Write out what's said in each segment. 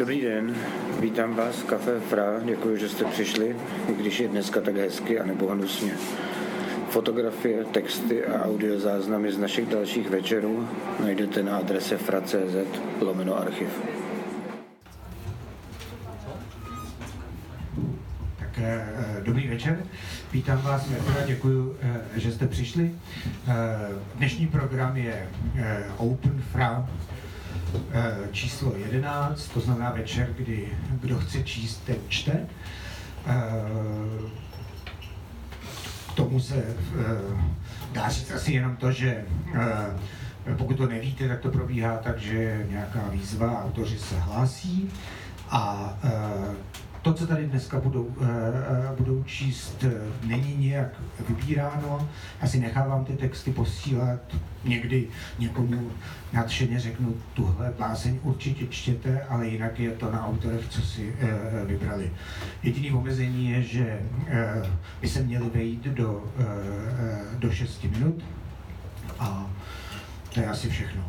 Dobrý den, vítám vás v Café Fra, děkuji, že jste přišli, i když je dneska tak hezky a nebo hnusně. Fotografie, texty a audiozáznamy z našich dalších večerů najdete na adrese fra.cz lomeno archiv. Tak eh, dobrý večer, vítám vás, Metra, děkuji, eh, že jste přišli. Eh, dnešní program je Open Fra číslo 11, to znamená večer, kdy kdo chce číst, ten čte. Eh, k tomu se eh, dá říct asi jenom to, že eh, pokud to nevíte, tak to probíhá tak, že nějaká výzva, autoři se hlásí a eh, to, co tady dneska budou, eh, eh, budou číst, eh, není nějak vybíráno. Já si nechávám ty texty posílat. Někdy někomu nadšeně řeknu, tuhle báseň určitě čtěte, ale jinak je to na autorech, co si vybrali. Jediný omezení je, že by se měli vejít do, do 6 minut a to je asi všechno.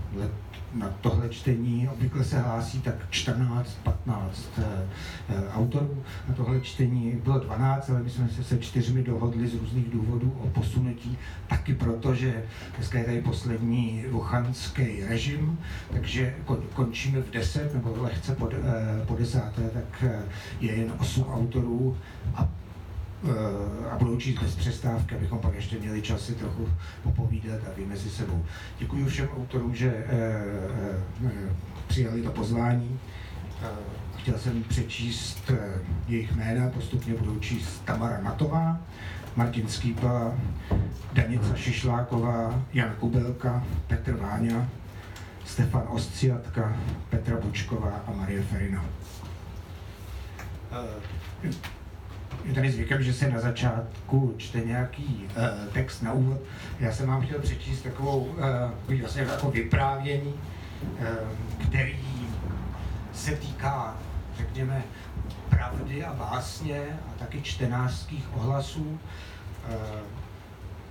Na tohle čtení obvykle se hlásí tak 14-15 eh, eh, autorů. Na tohle čtení bylo 12, ale my jsme se se čtyřmi dohodli z různých důvodů o posunutí, taky proto, že dneska je tady poslední wuchanský režim, takže kon, končíme v 10 nebo lehce po, eh, desáté, tak je jen 8 autorů a a budou číst bez přestávky, abychom pak ještě měli čas si trochu popovídat a mezi sebou. Děkuji všem autorům, že eh, eh, přijali to pozvání. Eh, Chtěl jsem přečíst eh, jejich jména, postupně budou číst Tamara Natová, Martin Skýpa, Danica Šišláková, Jan Kubelka, Petr Váňa, Stefan Osciatka, Petra Bučková a Marie Ferina. Je tady zvykem, že se na začátku čte nějaký uh, text na úvod. Já jsem vám chtěl přečíst takovou, uh, vlastně jako vyprávění, uh, který se týká, řekněme, pravdy a básně a taky čtenářských ohlasů. Uh,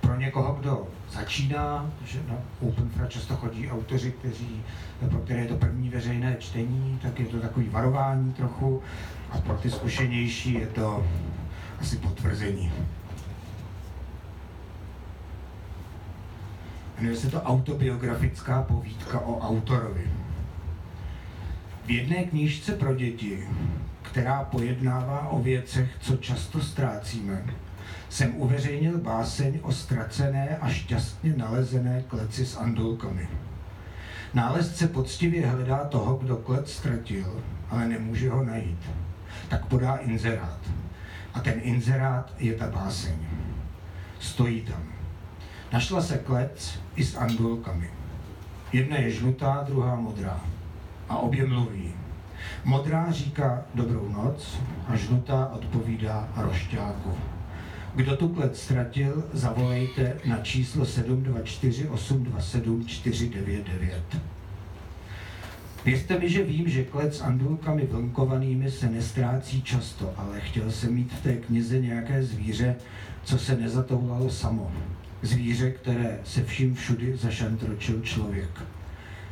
pro někoho, kdo začíná, že na OpenFra často chodí autoři, kteří, pro které je to první veřejné čtení, tak je to takový varování trochu. A pro ty zkušenější je to asi potvrzení. Jmenuje se to autobiografická povídka o autorovi. V jedné knížce pro děti, která pojednává o věcech, co často ztrácíme, jsem uveřejnil báseň o ztracené a šťastně nalezené kleci s andulkami. Nálezce poctivě hledá toho, kdo klec ztratil, ale nemůže ho najít. Tak podá inzerát. A ten inzerát je ta báseň. Stojí tam. Našla se klec i s andulkami. Jedna je žlutá, druhá modrá. A obě mluví. Modrá říká dobrou noc a žlutá odpovídá rošťáku. Kdo tu klec ztratil, zavolejte na číslo 724 827 499. Věřte mi, že vím, že klec s andulkami vlnkovanými se nestrácí často, ale chtěl jsem mít v té knize nějaké zvíře, co se nezatoulalo samo. Zvíře, které se vším všudy zašantročil člověk.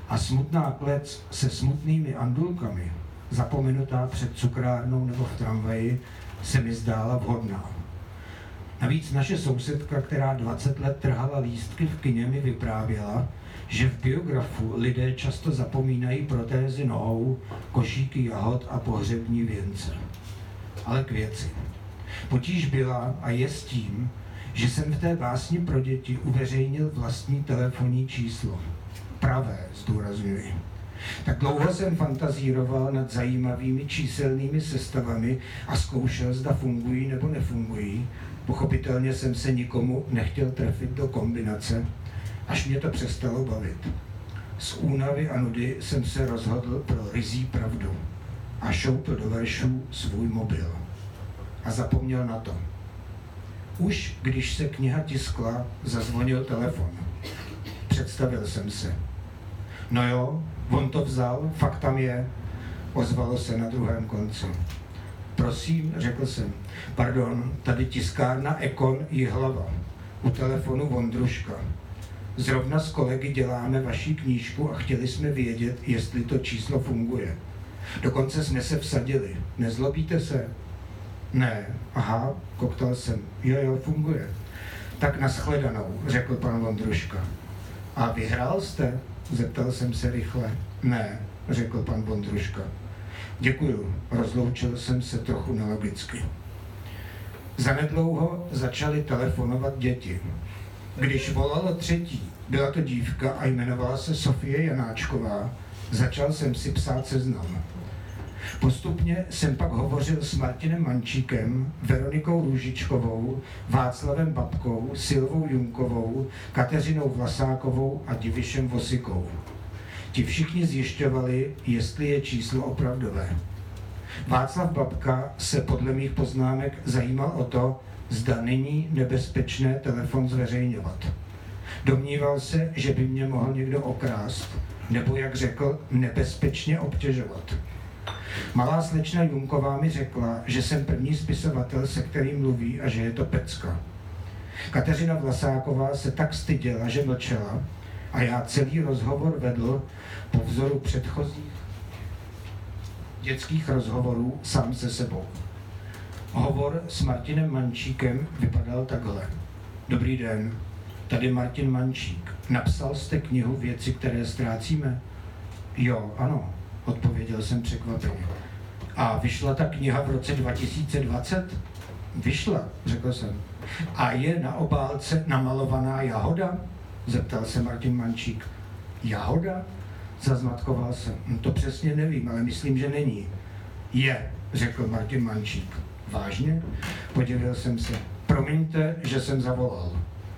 A smutná klec se smutnými andulkami, zapomenutá před cukrárnou nebo v tramvaji, se mi zdála vhodná. Navíc naše sousedka, která 20 let trhala lístky v kině, mi vyprávěla, že v biografu lidé často zapomínají protézy nohou, košíky jahod a pohřební věnce. Ale k věci. Potíž byla a je s tím, že jsem v té básni pro děti uveřejnil vlastní telefonní číslo. Pravé, zdůrazňuji. Tak dlouho jsem fantazíroval nad zajímavými číselnými sestavami a zkoušel, zda fungují nebo nefungují. Pochopitelně jsem se nikomu nechtěl trefit do kombinace, až mě to přestalo bavit. Z únavy a nudy jsem se rozhodl pro rizí pravdu a šoupl do veršů svůj mobil. A zapomněl na to. Už když se kniha tiskla, zazvonil telefon. Představil jsem se. No jo, on to vzal, fakt tam je. Ozvalo se na druhém konci. Prosím, řekl jsem, pardon, tady tiskárna Ekon Jihlava. U telefonu Vondruška. Zrovna s kolegy děláme vaši knížku a chtěli jsme vědět, jestli to číslo funguje. Dokonce jsme se vsadili. Nezlobíte se? Ne. Aha, koktal jsem. Jo, jo, funguje. Tak nashledanou, řekl pan Vondruška. A vyhrál jste? Zeptal jsem se rychle. Ne, řekl pan Vondruška. Děkuju, rozloučil jsem se trochu nelogicky. Zanedlouho začaly telefonovat děti. Když volala třetí, byla to dívka a jmenovala se Sofie Janáčková, začal jsem si psát seznam. Postupně jsem pak hovořil s Martinem Mančíkem, Veronikou Růžičkovou, Václavem Babkou, Silvou Junkovou, Kateřinou Vlasákovou a Divišem Vosikou. Ti všichni zjišťovali, jestli je číslo opravdové. Václav Babka se podle mých poznámek zajímal o to, zda není nebezpečné telefon zveřejňovat. Domníval se, že by mě mohl někdo okrást, nebo jak řekl, nebezpečně obtěžovat. Malá slečna Junková mi řekla, že jsem první spisovatel, se kterým mluví a že je to pecka. Kateřina Vlasáková se tak styděla, že mlčela a já celý rozhovor vedl po vzoru předchozích dětských rozhovorů sám se sebou. Hovor s Martinem Mančíkem vypadal takhle. Dobrý den, tady Martin Mančík. Napsal jste knihu Věci, které ztrácíme? Jo, ano, odpověděl jsem překvapeně. A vyšla ta kniha v roce 2020? Vyšla, řekl jsem. A je na obálce namalovaná jahoda? Zeptal se Martin Mančík. Jahoda? Zazmatkoval jsem. No to přesně nevím, ale myslím, že není. Je, řekl Martin Mančík. Vážně? Podíval jsem se. Promiňte, že jsem zavolal,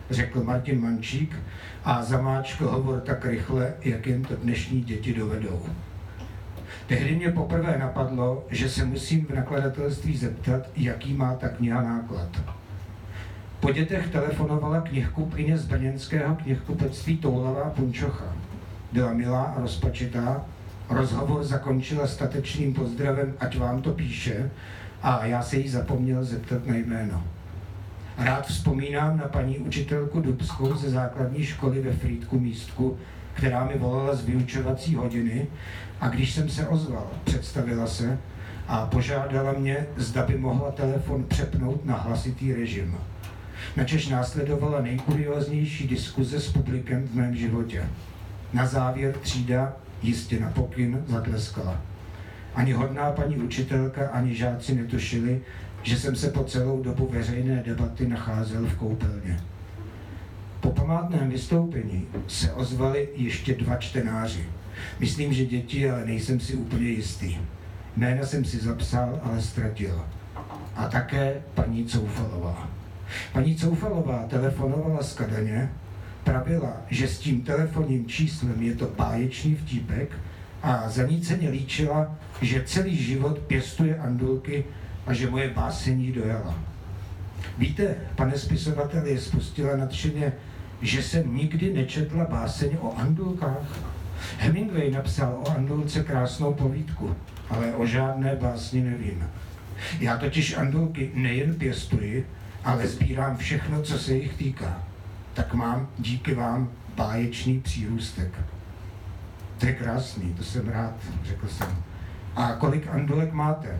řekl Martin Mančík a zamáčkl hovor tak rychle, jak jen to dnešní děti dovedou. Tehdy mě poprvé napadlo, že se musím v nakladatelství zeptat, jaký má ta kniha náklad. Po dětech telefonovala knihkupkyně z brněnského knihkupectví Toulavá Punčocha. Byla milá a rozpačitá, rozhovor zakončila statečným pozdravem, ať vám to píše, a já se jí zapomněl zeptat na jméno. Rád vzpomínám na paní učitelku Dubskou ze základní školy ve Frýdku místku, která mi volala z vyučovací hodiny a když jsem se ozval, představila se a požádala mě, zda by mohla telefon přepnout na hlasitý režim. Načež následovala nejkurioznější diskuze s publikem v mém životě. Na závěr třída, jistě na pokyn, zatleskala. Ani hodná paní učitelka, ani žáci netušili, že jsem se po celou dobu veřejné debaty nacházel v koupelně. Po památném vystoupení se ozvali ještě dva čtenáři. Myslím, že děti, ale nejsem si úplně jistý. Jména jsem si zapsal, ale ztratil. A také paní Coufalová. Paní Coufalová telefonovala z Kadaně, pravila, že s tím telefonním číslem je to báječný vtípek a zaníceně líčila, že celý život pěstuje andulky a že moje básení dojala. Víte, pane spisovateli, spustila nadšeně, že jsem nikdy nečetla báseň o andulkách. Hemingway napsal o andulce krásnou povídku, ale o žádné básni nevím. Já totiž andulky nejen pěstuji, ale sbírám všechno, co se jich týká. Tak mám díky vám báječný přírůstek. To je krásný, to jsem rád, řekl jsem. A kolik andulek máte?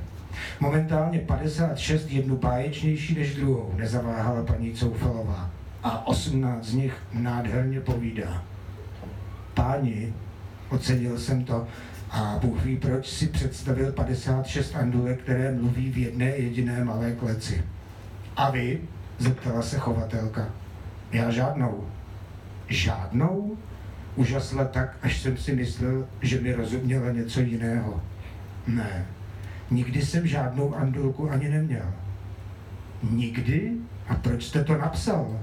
Momentálně 56, jednu báječnější než druhou, nezaváhala paní Coufalová. A 18 z nich nádherně povídá. Páni, ocenil jsem to, a Bůh ví, proč si představil 56 andulek, které mluví v jedné jediné malé kleci. A vy? zeptala se chovatelka. Já žádnou. Žádnou? Užasla tak, až jsem si myslel, že mi rozuměla něco jiného. Ne, nikdy jsem žádnou andulku ani neměl. Nikdy? A proč jste to napsal?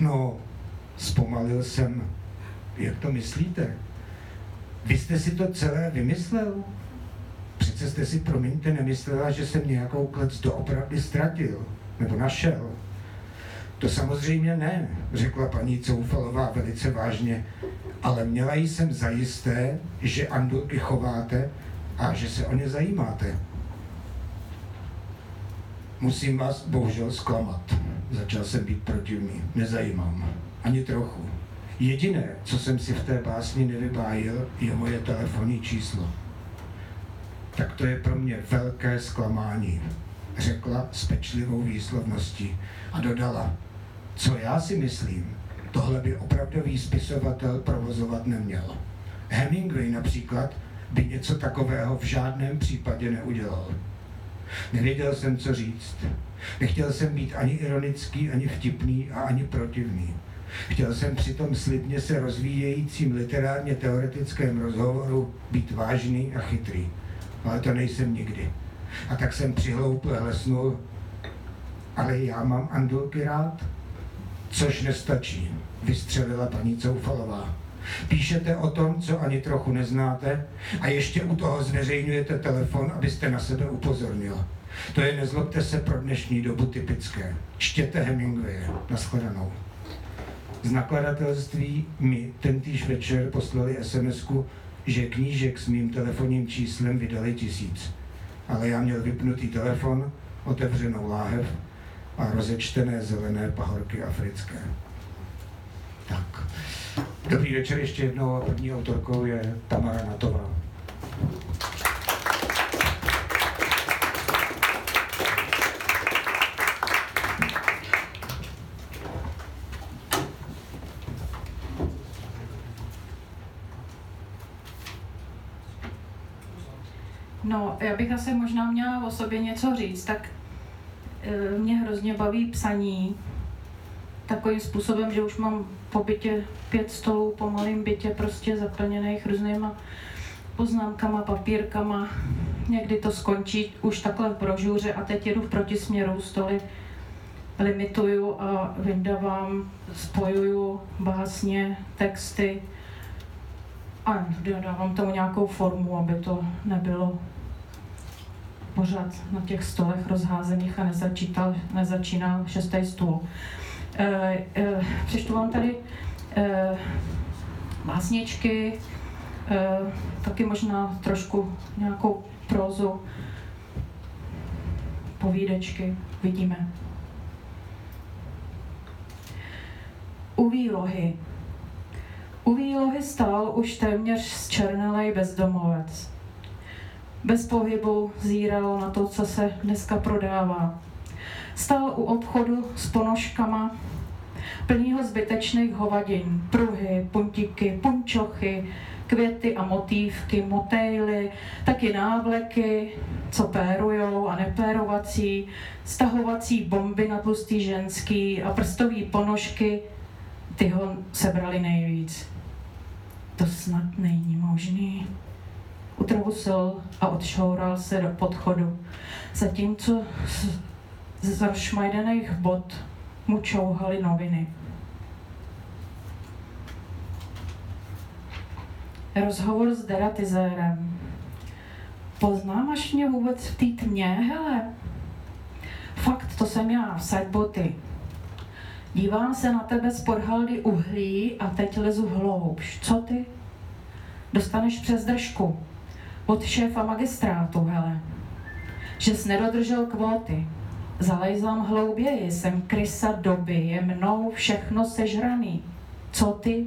No, zpomalil jsem. Jak to myslíte? Vy jste si to celé vymyslel? Přece jste si, promiňte, nemyslela, že jsem nějakou klec doopravdy ztratil nebo našel. To samozřejmě ne, řekla paní Coufalová velice vážně, ale měla jsem zajisté, že andulky chováte a že se o ně zajímáte. Musím vás bohužel zklamat. Začal jsem být protivný. Nezajímám. Ani trochu. Jediné, co jsem si v té básni nevybájil, je moje telefonní číslo. tak to je pro mě velké zklamání, řekla s pečlivou výslovností a dodala, co já si myslím, tohle by opravdový spisovatel provozovat neměl. Hemingway například by něco takového v žádném případě neudělal. Nevěděl jsem, co říct. Nechtěl jsem být ani ironický, ani vtipný a ani protivný. Chtěl jsem při tom slibně se rozvíjejícím literárně teoretickém rozhovoru být vážný a chytrý. Ale to nejsem nikdy. A tak jsem přihlouple hlesnul, ale já mám andulky rád, což nestačí, vystřelila paní Coufalová. Píšete o tom, co ani trochu neznáte a ještě u toho zveřejňujete telefon, abyste na sebe upozornil. To je, nezlobte se, pro dnešní dobu typické. Čtěte Hemingwaye. Naschledanou. Z nakladatelství mi tentýž večer poslali sms že knížek s mým telefonním číslem vydali tisíc. Ale já měl vypnutý telefon, otevřenou láhev a rozečtené zelené pahorky africké. Tak. Dobrý večer ještě jednou. První autorkou je Tamara Natová. No, já bych asi možná měla o sobě něco říct, tak mě hrozně baví psaní takovým způsobem, že už mám po bytě pět stolů, po malém bytě prostě zaplněných různýma poznámkama, papírkama. Někdy to skončí už takhle v brožuře a teď jedu v protisměru, stoly limituju a vyndávám, spojuju básně, texty a dávám tomu nějakou formu, aby to nebylo pořád na těch stolech rozházených a nezačítal, nezačínal šestý stůl. E, e, přečtu vám tady e, básničky, e, taky možná trošku nějakou prózu, povídečky, vidíme. U výlohy. U výlohy stál už téměř zčernalej bezdomovec bez pohybu zíral na to, co se dneska prodává. Stál u obchodu s ponožkama, plného zbytečných hovadin, pruhy, puntiky, punčochy, květy a motívky, motejly, taky návleky, co pérujou a nepérovací, stahovací bomby na tlustý ženský a prstový ponožky, ty ho sebrali nejvíc. To snad není možný utrousil a odšoural se do podchodu, zatímco z zašmajdených bod mu čouhaly noviny. Rozhovor s deratizérem. Poznáš mě vůbec v té tmě, hele? Fakt, to jsem já, vsaď boty. Dívám se na tebe z podhaldy uhlí a teď lezu hloubš. Co ty? Dostaneš přes držku od šéfa magistrátu, hele, že jsi nedodržel kvóty. Zalejzám hlouběji, jsem krysa doby, je mnou všechno sežraný. Co ty?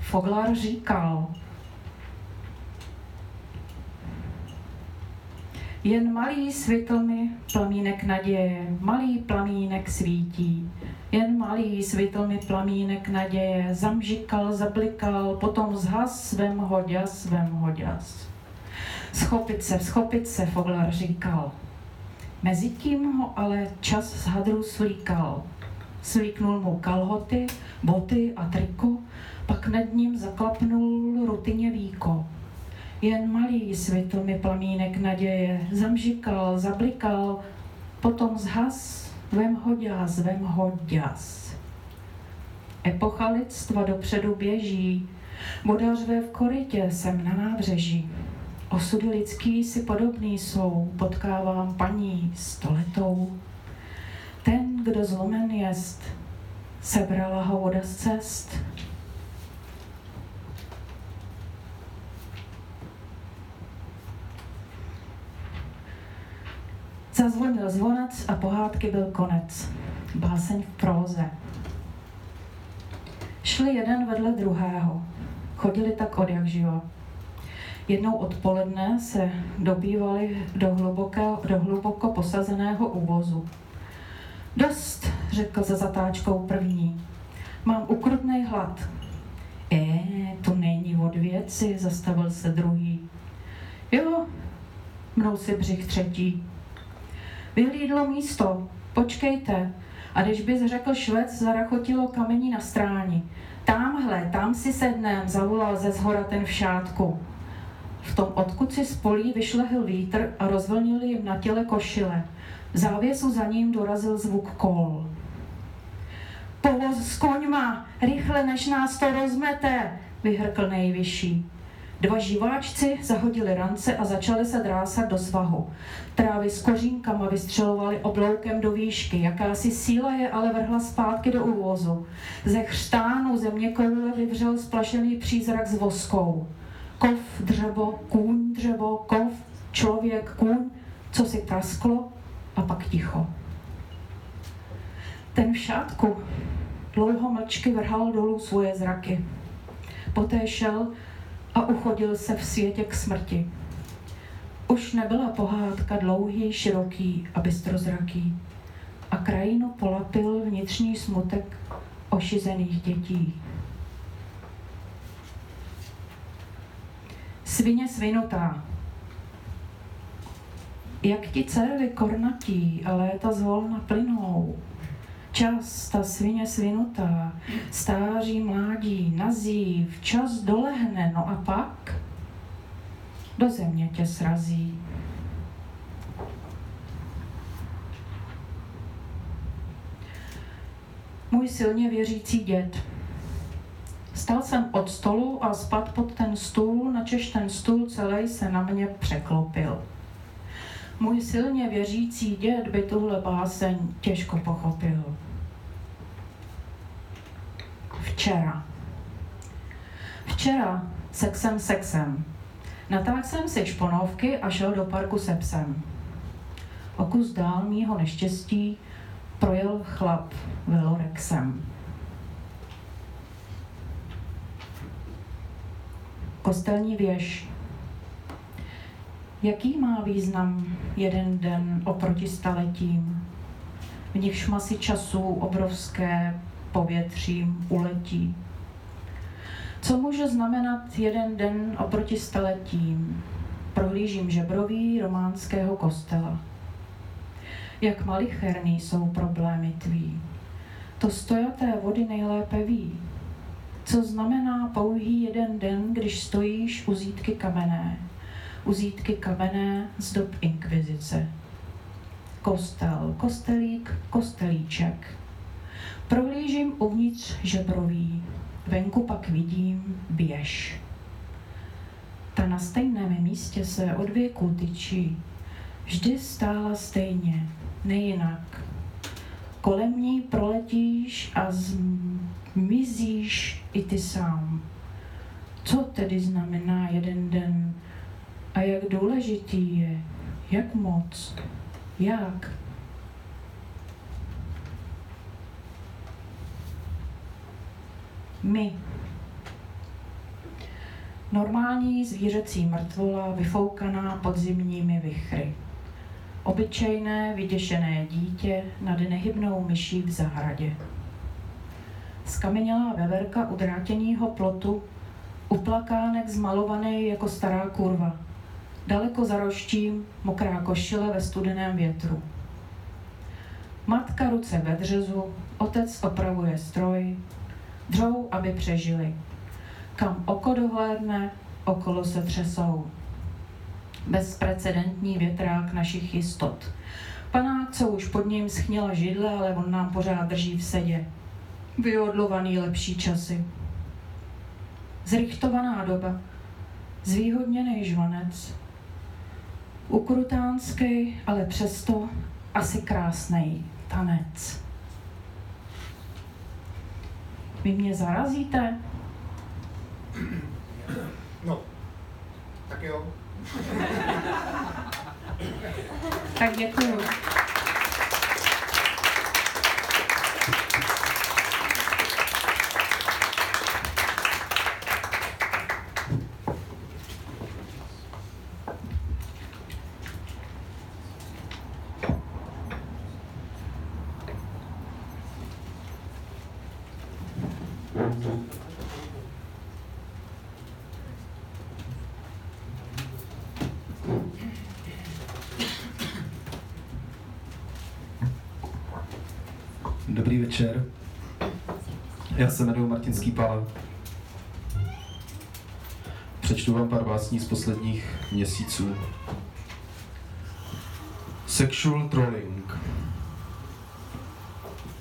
Foglar říkal, jen malý svitl mi plamínek naděje, malý plamínek svítí, jen malý svitl mi plamínek naděje, zamžikal, zablikal, potom zhas svém hoďas, svém hoďas. Schopit se, schopit se, Foglar říkal. Mezitím ho ale čas z hadru svlíkal. Svlíknul mu kalhoty, boty a triko, pak nad ním zaklapnul rutině víko. Jen malý svitl mi plamínek naděje, zamžikal, zablikal, potom zhas Vem hoďas, vem hoďas. Epocha lidstva dopředu běží, voda řve v korytě, jsem na nábřeží. Osudy lidský si podobný jsou, potkávám paní stoletou. Ten, kdo zlomen jest, sebrala ho voda z cest, Zazvonil zvonec a pohádky byl konec. Báseň v próze. Šli jeden vedle druhého. Chodili tak od jak živa. Jednou odpoledne se dobývali do, hluboké, do hluboko posazeného úvozu. Dost, řekl za zatáčkou první. Mám ukrutný hlad. E, to není od věci, zastavil se druhý. Jo, mnou si břich třetí. Vyhlídlo místo, počkejte. A když bys řekl švec, zarachotilo kamení na stráni. Tamhle, tam si sednem, zavolal ze zhora ten v šátku. V tom odkud si spolí vyšlehl vítr a rozvlnil jim na těle košile. V závěsu za ním dorazil zvuk kol. Povoz s koňma, rychle, než nás to rozmete, vyhrkl nejvyšší. Dva živáčci zahodili rance a začali se drásat do svahu. Trávy s kořínkama vystřelovali obloukem do výšky. Jakási síla je ale vrhla zpátky do úvozu. Ze chřtánu země koule vyvřel splašený přízrak s voskou. Kov, dřevo, kůň, dřevo, kov, člověk, kůň, co si prasklo a pak ticho. Ten v šátku dlouho mlčky vrhal dolů svoje zraky. Poté šel a uchodil se v světě k smrti. Už nebyla pohádka dlouhý, široký a bystrozraký a krajinu polapil vnitřní smutek ošizených dětí. Svině svinutá. Jak ti cervy kornatí a léta zvolna plynou, čas, ta svině svinutá, stáří mládí, nazí, včas dolehne, no a pak do země tě srazí. Můj silně věřící děd. Stal jsem od stolu a spad pod ten stůl, načež ten stůl celý se na mě překlopil. Můj silně věřící děd by tuhle báseň těžko pochopil. Včera. Včera sexem sexem. Natáhl jsem si šponovky a šel do parku se psem. O kus dál mýho neštěstí projel chlap velorexem. Kostelní věž. Jaký má význam jeden den oproti staletím? V nichž masy času obrovské povětřím uletí. Co může znamenat jeden den oproti staletím? Prohlížím žebroví románského kostela. Jak malicherný jsou problémy tví. To stojaté vody nejlépe ví. Co znamená pouhý jeden den, když stojíš u zítky kamenné? U zítky kamenné z dob inkvizice. Kostel, kostelík, kostelíček. Prohlížím uvnitř žebroví, venku pak vidím běž. Ta na stejném místě se od věku tyčí, vždy stála stejně, nejinak. Kolem ní proletíš a zmizíš i ty sám. Co tedy znamená jeden den a jak důležitý je, jak moc, jak? My. Normální zvířecí mrtvola vyfoukaná podzimními vychry. Obyčejné vyděšené dítě nad nehybnou myší v zahradě. Skamenělá veverka u drátěného plotu, uplakánek zmalovaný jako stará kurva. Daleko za roštím mokrá košile ve studeném větru. Matka ruce ve dřezu, otec opravuje stroj, dřou, aby přežili. Kam oko dohlédne, okolo se třesou. Bezprecedentní větrák našich jistot. Panák, co už pod ním schnila židle, ale on nám pořád drží v sedě. Vyodlovaný lepší časy. Zrychtovaná doba. Zvýhodněný žvanec. Ukrutánský, ale přesto asi krásný tanec. Vy mě zarazíte? No, tak jo. tak děkuju. Dobrý večer. Já se jmenuji Martin Skýpala. Přečtu vám pár básní z posledních měsíců. Sexual trolling.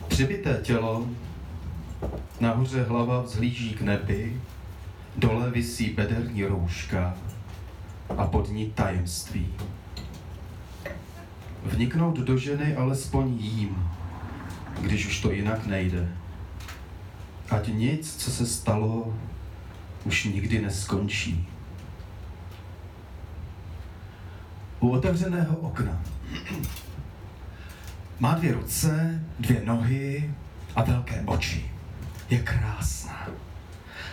Přibité tělo, nahoře hlava vzhlíží k nebi, dole visí bederní rouška a pod ní tajemství. Vniknout do ženy alespoň jím, když už to jinak nejde. Ať nic, co se stalo, už nikdy neskončí. U otevřeného okna má dvě ruce, dvě nohy a velké oči. Je krásná.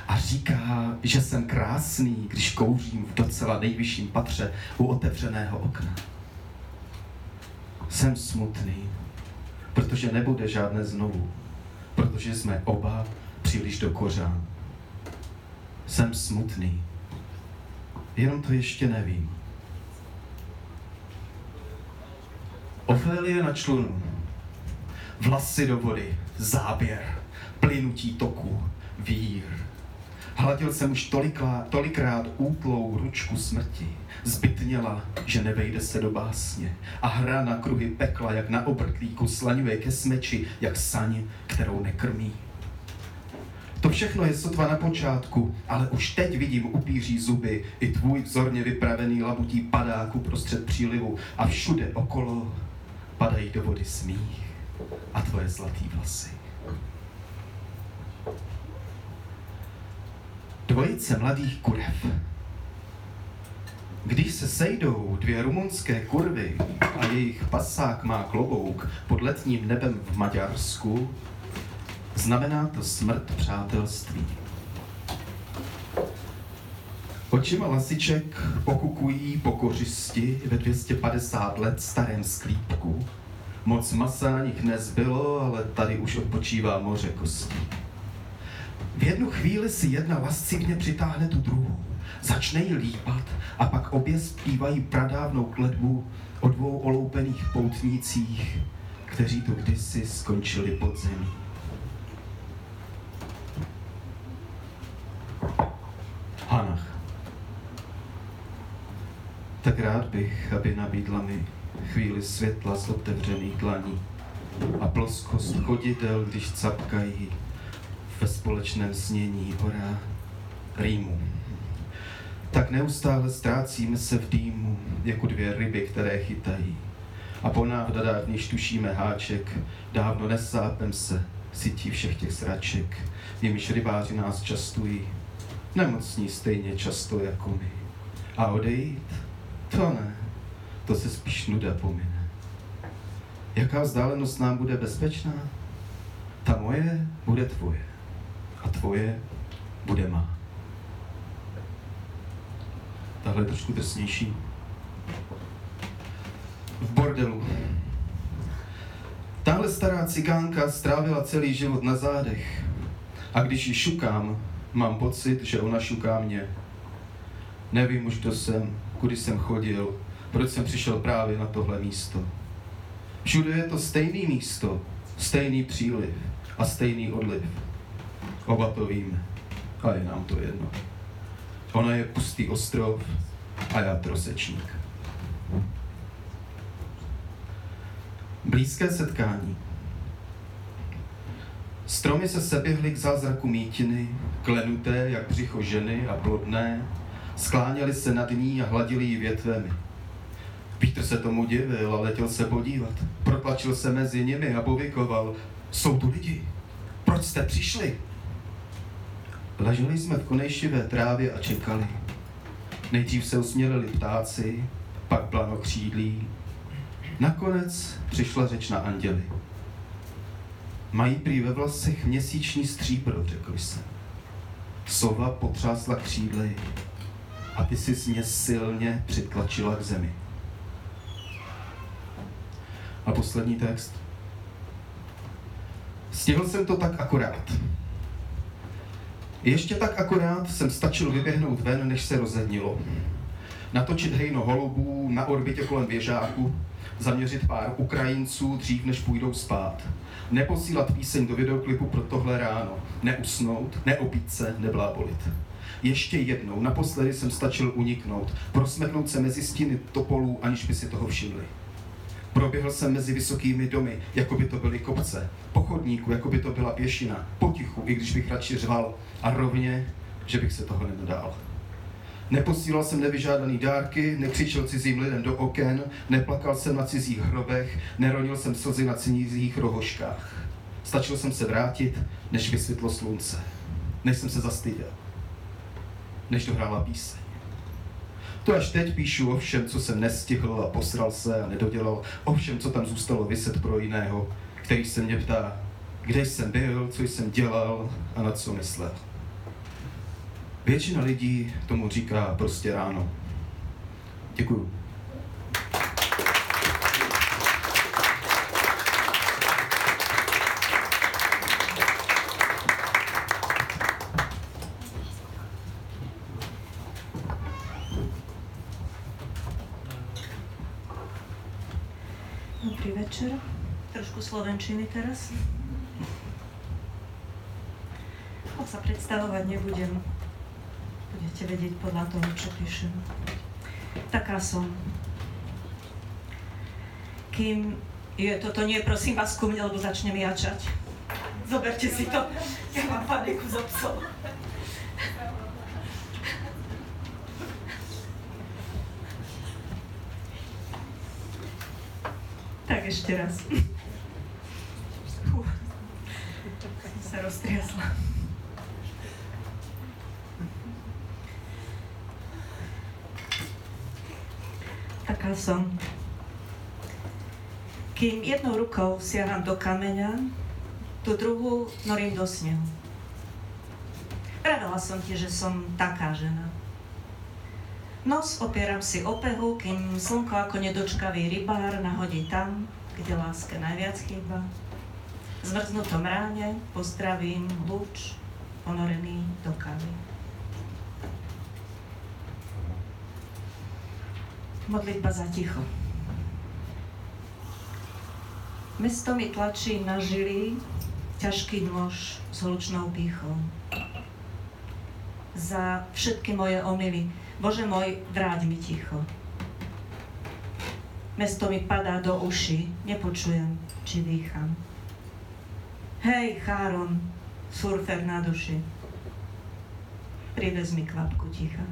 A říká, že jsem krásný, když kouřím v docela nejvyšším patře u otevřeného okna. Jsem smutný, protože nebude žádné znovu, protože jsme oba příliš do kořán. Jsem smutný, jenom to ještě nevím. Ofélie na člunu, vlasy do vody, záběr, plynutí toku, vír. Hladil jsem už tolikrát, tolikrát útlou ručku smrti. Zbytněla, že nevejde se do básně. A hra na kruhy pekla, jak na obrtlíku, slaňuje ke smeči, jak saň, kterou nekrmí. Všechno je sotva na počátku, ale už teď vidím upíří zuby i tvůj vzorně vypravený labutí padáku prostřed přílivu a všude okolo padají do vody smích a tvoje zlatý vlasy. Dvojice mladých kurev. Když se sejdou dvě rumunské kurvy a jejich pasák má klobouk pod letním nebem v Maďarsku, znamená to smrt přátelství. Očima lasiček pokukují po kořisti ve 250 let starém sklípku. Moc masa na nich nezbylo, ale tady už odpočívá moře kostí. V jednu chvíli si jedna lascivně přitáhne tu druhou, začne jí lípat a pak obě zpívají pradávnou kledbu o dvou oloupených poutnících, kteří tu kdysi skončili pod zemí. Hanach. Tak rád bych, aby nabídla mi chvíli světla z otevřených dlaní a ploskost chodidel, když capkají ve společném snění hora rýmu. Tak neustále ztrácíme se v dýmu, jako dvě ryby, které chytají. A po návdadách, když tušíme háček, dávno nesápem se, sytí všech těch sraček, jimiž rybáři nás častují, nemocní stejně často jako my. A odejít? To ne, to se spíš nuda pomine. Jaká vzdálenost nám bude bezpečná? Ta moje bude tvoje a tvoje bude má. Tahle je trošku drsnější. V bordelu. Tahle stará cigánka strávila celý život na zádech. A když ji šukám, mám pocit, že ona šuká mě. Nevím už, kdo jsem, kudy jsem chodil, proč jsem přišel právě na tohle místo. Všude je to stejný místo, stejný příliv a stejný odliv. Oba to víme. A je nám to jedno. Ona je pustý ostrov a já trosečník. Blízké setkání. Stromy se seběhly k zázraku mítiny, klenuté jak břicho ženy a plodné, skláněly se nad ní a hladili ji větvemi. Pítr se tomu divil a letěl se podívat. Protlačil se mezi nimi a povykoval. Jsou tu lidi. Proč jste přišli? Leželi jsme v konejšivé trávě a čekali. Nejdřív se usměrili ptáci, pak křídlí. Nakonec přišla řeč na anděli. Mají prý ve vlasech měsíční stříbro, řekl jsem. Sova potřásla křídly a ty si mě silně přitlačila k zemi. A poslední text. Stihl jsem to tak akorát. Ještě tak akorát jsem stačil vyběhnout ven, než se rozednilo. Natočit hejno holubů na orbitě kolem věžáku, zaměřit pár Ukrajinců dřív, než půjdou spát. Neposílat píseň do videoklipu pro tohle ráno. Neusnout, neopít se, neblábolit. Ještě jednou, naposledy jsem stačil uniknout, prosmeknout se mezi stíny topolů, aniž by si toho všimli. Proběhl jsem mezi vysokými domy, jako by to byly kopce, po chodníku, jako by to byla pěšina, potichu, i když bych radši řval, a rovně, že bych se toho nenadál. Neposílal jsem nevyžádaný dárky, nekřičel cizím lidem do oken, neplakal jsem na cizích hrobech, neronil jsem slzy na cizích rohoškách. Stačil jsem se vrátit, než vysvětlo slunce, než jsem se zastyděl, než dohrála píseň. To až teď píšu o všem, co jsem nestihl a posral se a nedodělal, o všem, co tam zůstalo vyset pro jiného, který se mě ptá, kde jsem byl, co jsem dělal a na co myslel. Většina lidí tomu říká prostě ráno. Děkuju. Dobrý večer. Trošku slovenčiny teraz. Moc sa predstavovať nebudem. Budete vedieť podľa toho, čo píšem. Taká som. Kým je, toto nie, prosím vás, ku mne, lebo začnem jačať. Zoberte si to. Ja mám paniku zo psov. Tak ešte raz. Fú, sa roztriasla. Taká som. Kým jednou rukou siaham do kameňa, tú druhú norím do snehu. Pravila som ti, že som taká žena. Nos opieram si o pehu, kým slnko ako nedočkavý rybár nahodí tam, kde láske najviac chýba. Zmrznutom ráne pozdravím lúč ponorený do kavy. Modlitba za ticho. Mesto mi tlačí na žily ťažký nôž s hlučnou pýchou. Za všetky moje omily, Bože môj, vráť mi ticho. Mesto mi padá do uši, nepočujem, či dýcham. Hej, Cháron, surfer na duši, privez mi kvapku ticha.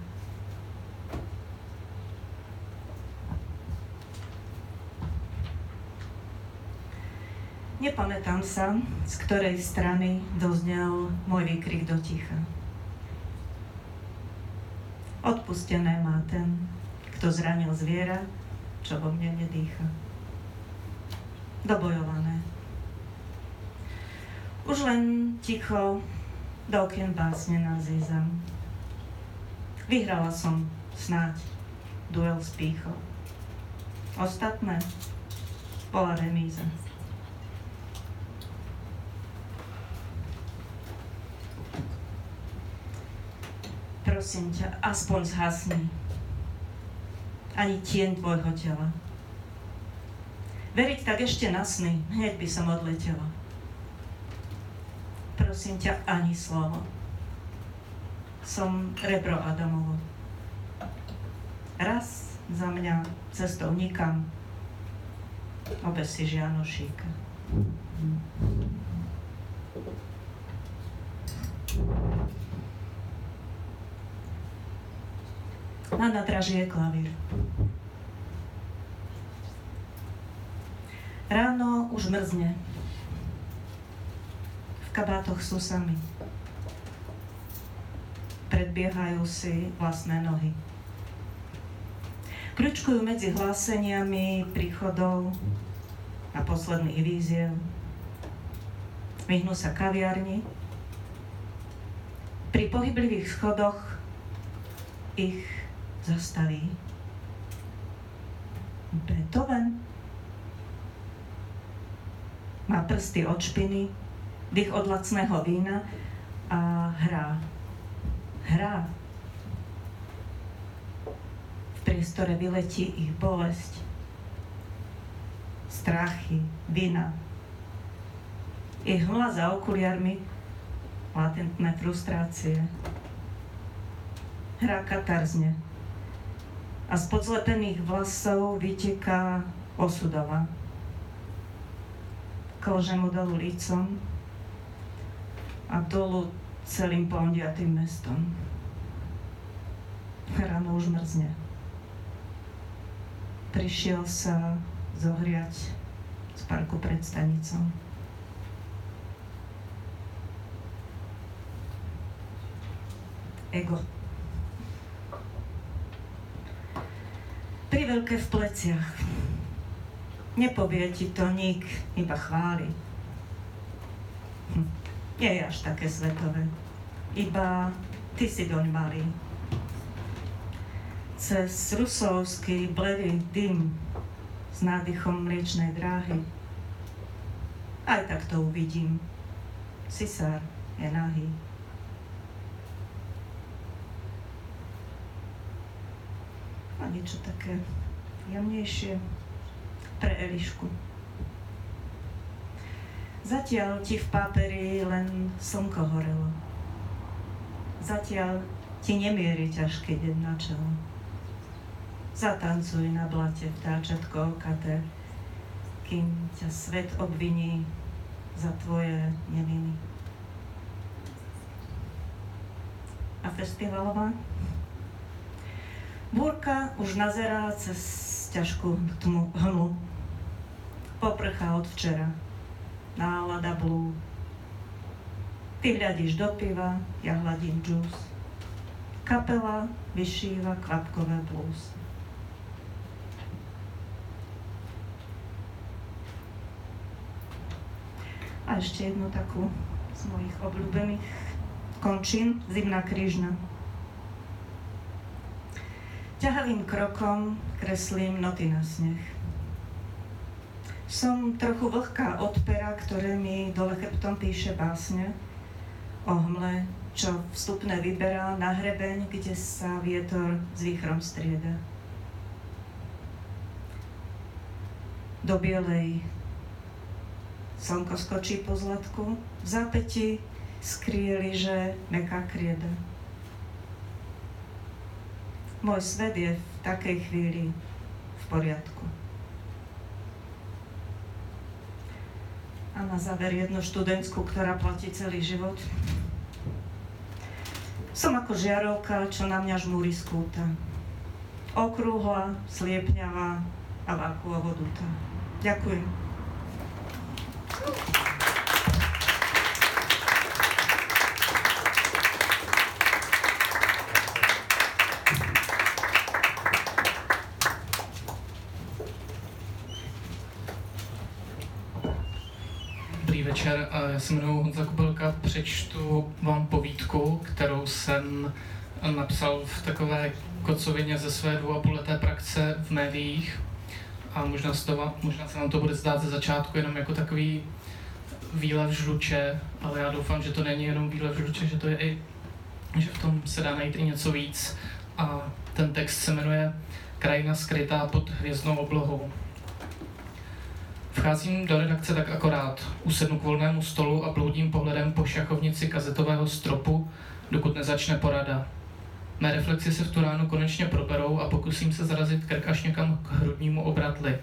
Nepamätám sa, z ktorej strany doznel môj výkrik do ticha. Odpustené má ten, kto zranil zviera, čo vo mne nedýcha. Dobojované. Už len ticho do okien básne nazízam. Vyhrala som snáď duel s pýchou. Ostatné bola remíza. Prosím ťa, aspoň zhasni. Ani tieň tvojho tela. Veriť tak ešte na sny, hneď by som odletela. Prosím ťa, ani slovo. Som rebro Adamovo. Raz za mňa cestou nikam. Obez si Žianošíka. Na nadraží je klavír. Ráno už mrzne. V kabátoch sú sami. Predbiehajú si vlastné nohy. Kľučkujú medzi hláseniami príchodov a posledných víziev. Vyhnú sa kaviarni. Pri pohyblivých schodoch ich zastaví. Beethoven má prsty od špiny, dých od lacného vína a hrá Hra. V priestore vyletí ich bolesť, strachy, vina. Ich hla za okuliarmi, latentné frustrácie. Hra katarzne. A z podzlepených vlasov vyteká osudova. Klže mu dolu lícom a dolu celým pondiatým mestom. Ráno už mrzne. Prišiel sa zohriať z parku pred stanicou. Ego. Priveľké v pleciach. Nepovie ti to nik, iba chváli. Hm. Nie je až také svetové. Iba ty si doň malý. Cez rusovský bledý dym s nádychom mliečnej dráhy. Aj tak to uvidím. Cisár je nahý. Niečo také jemnejšie pre Elišku. Zatiaľ ti v páperi len slnko horelo. Zatiaľ ti nemierí ťažký deň na čelo. Zatancuj na blate vtáčatko okaté, kým ťa svet obviní za tvoje neviny. A festivalová? Búrka už nazerá cez ťažkú tmu, hmlu. Poprchá od včera. Nálada blú. Ty hľadíš do piva, ja hladím džús. Kapela vyšíva kvapkové blúz. A ešte jednu takú z mojich obľúbených končín, Zimná krížna. Ťahavým krokom kreslím noty na sneh. Som trochu vlhká od pera, ktoré mi dole chrbtom píše básne o hmle, čo vstupné vyberá na hrebeň, kde sa vietor s výchrom strieda. Do bielej slnko skočí po zlatku, v zápäti skrie že meká krieda. Môj svet je v takej chvíli v poriadku. A na záver jednu študentskú, ktorá platí celý život. Som ako žiarovka, čo na mňa žmúri skúta. Okrúhla, sliepňavá a vákuovo. Ďakujem. Se jmenuji Honza Kubelka, přečtu vám povídku, kterou jsem napsal v takové kocovině ze své dvou a půl leté praxe v médiích a možná se, to, možná se vám to bude zdát ze začátku jenom jako takový výlev žluče, ale já doufám, že to není jenom výlev žluče, že to je i, že v tom se dá najít i něco víc a ten text se jmenuje Krajina skrytá pod hvězdnou oblohou. Vcházím do redakce tak akorát, usednu k volnému stolu a bloudím pohledem po šachovnici kazetového stropu, dokud nezačne porada. Mé reflexy se v tu ránu konečně proberou a pokusím se zarazit krk až někam k hrudnímu obratli.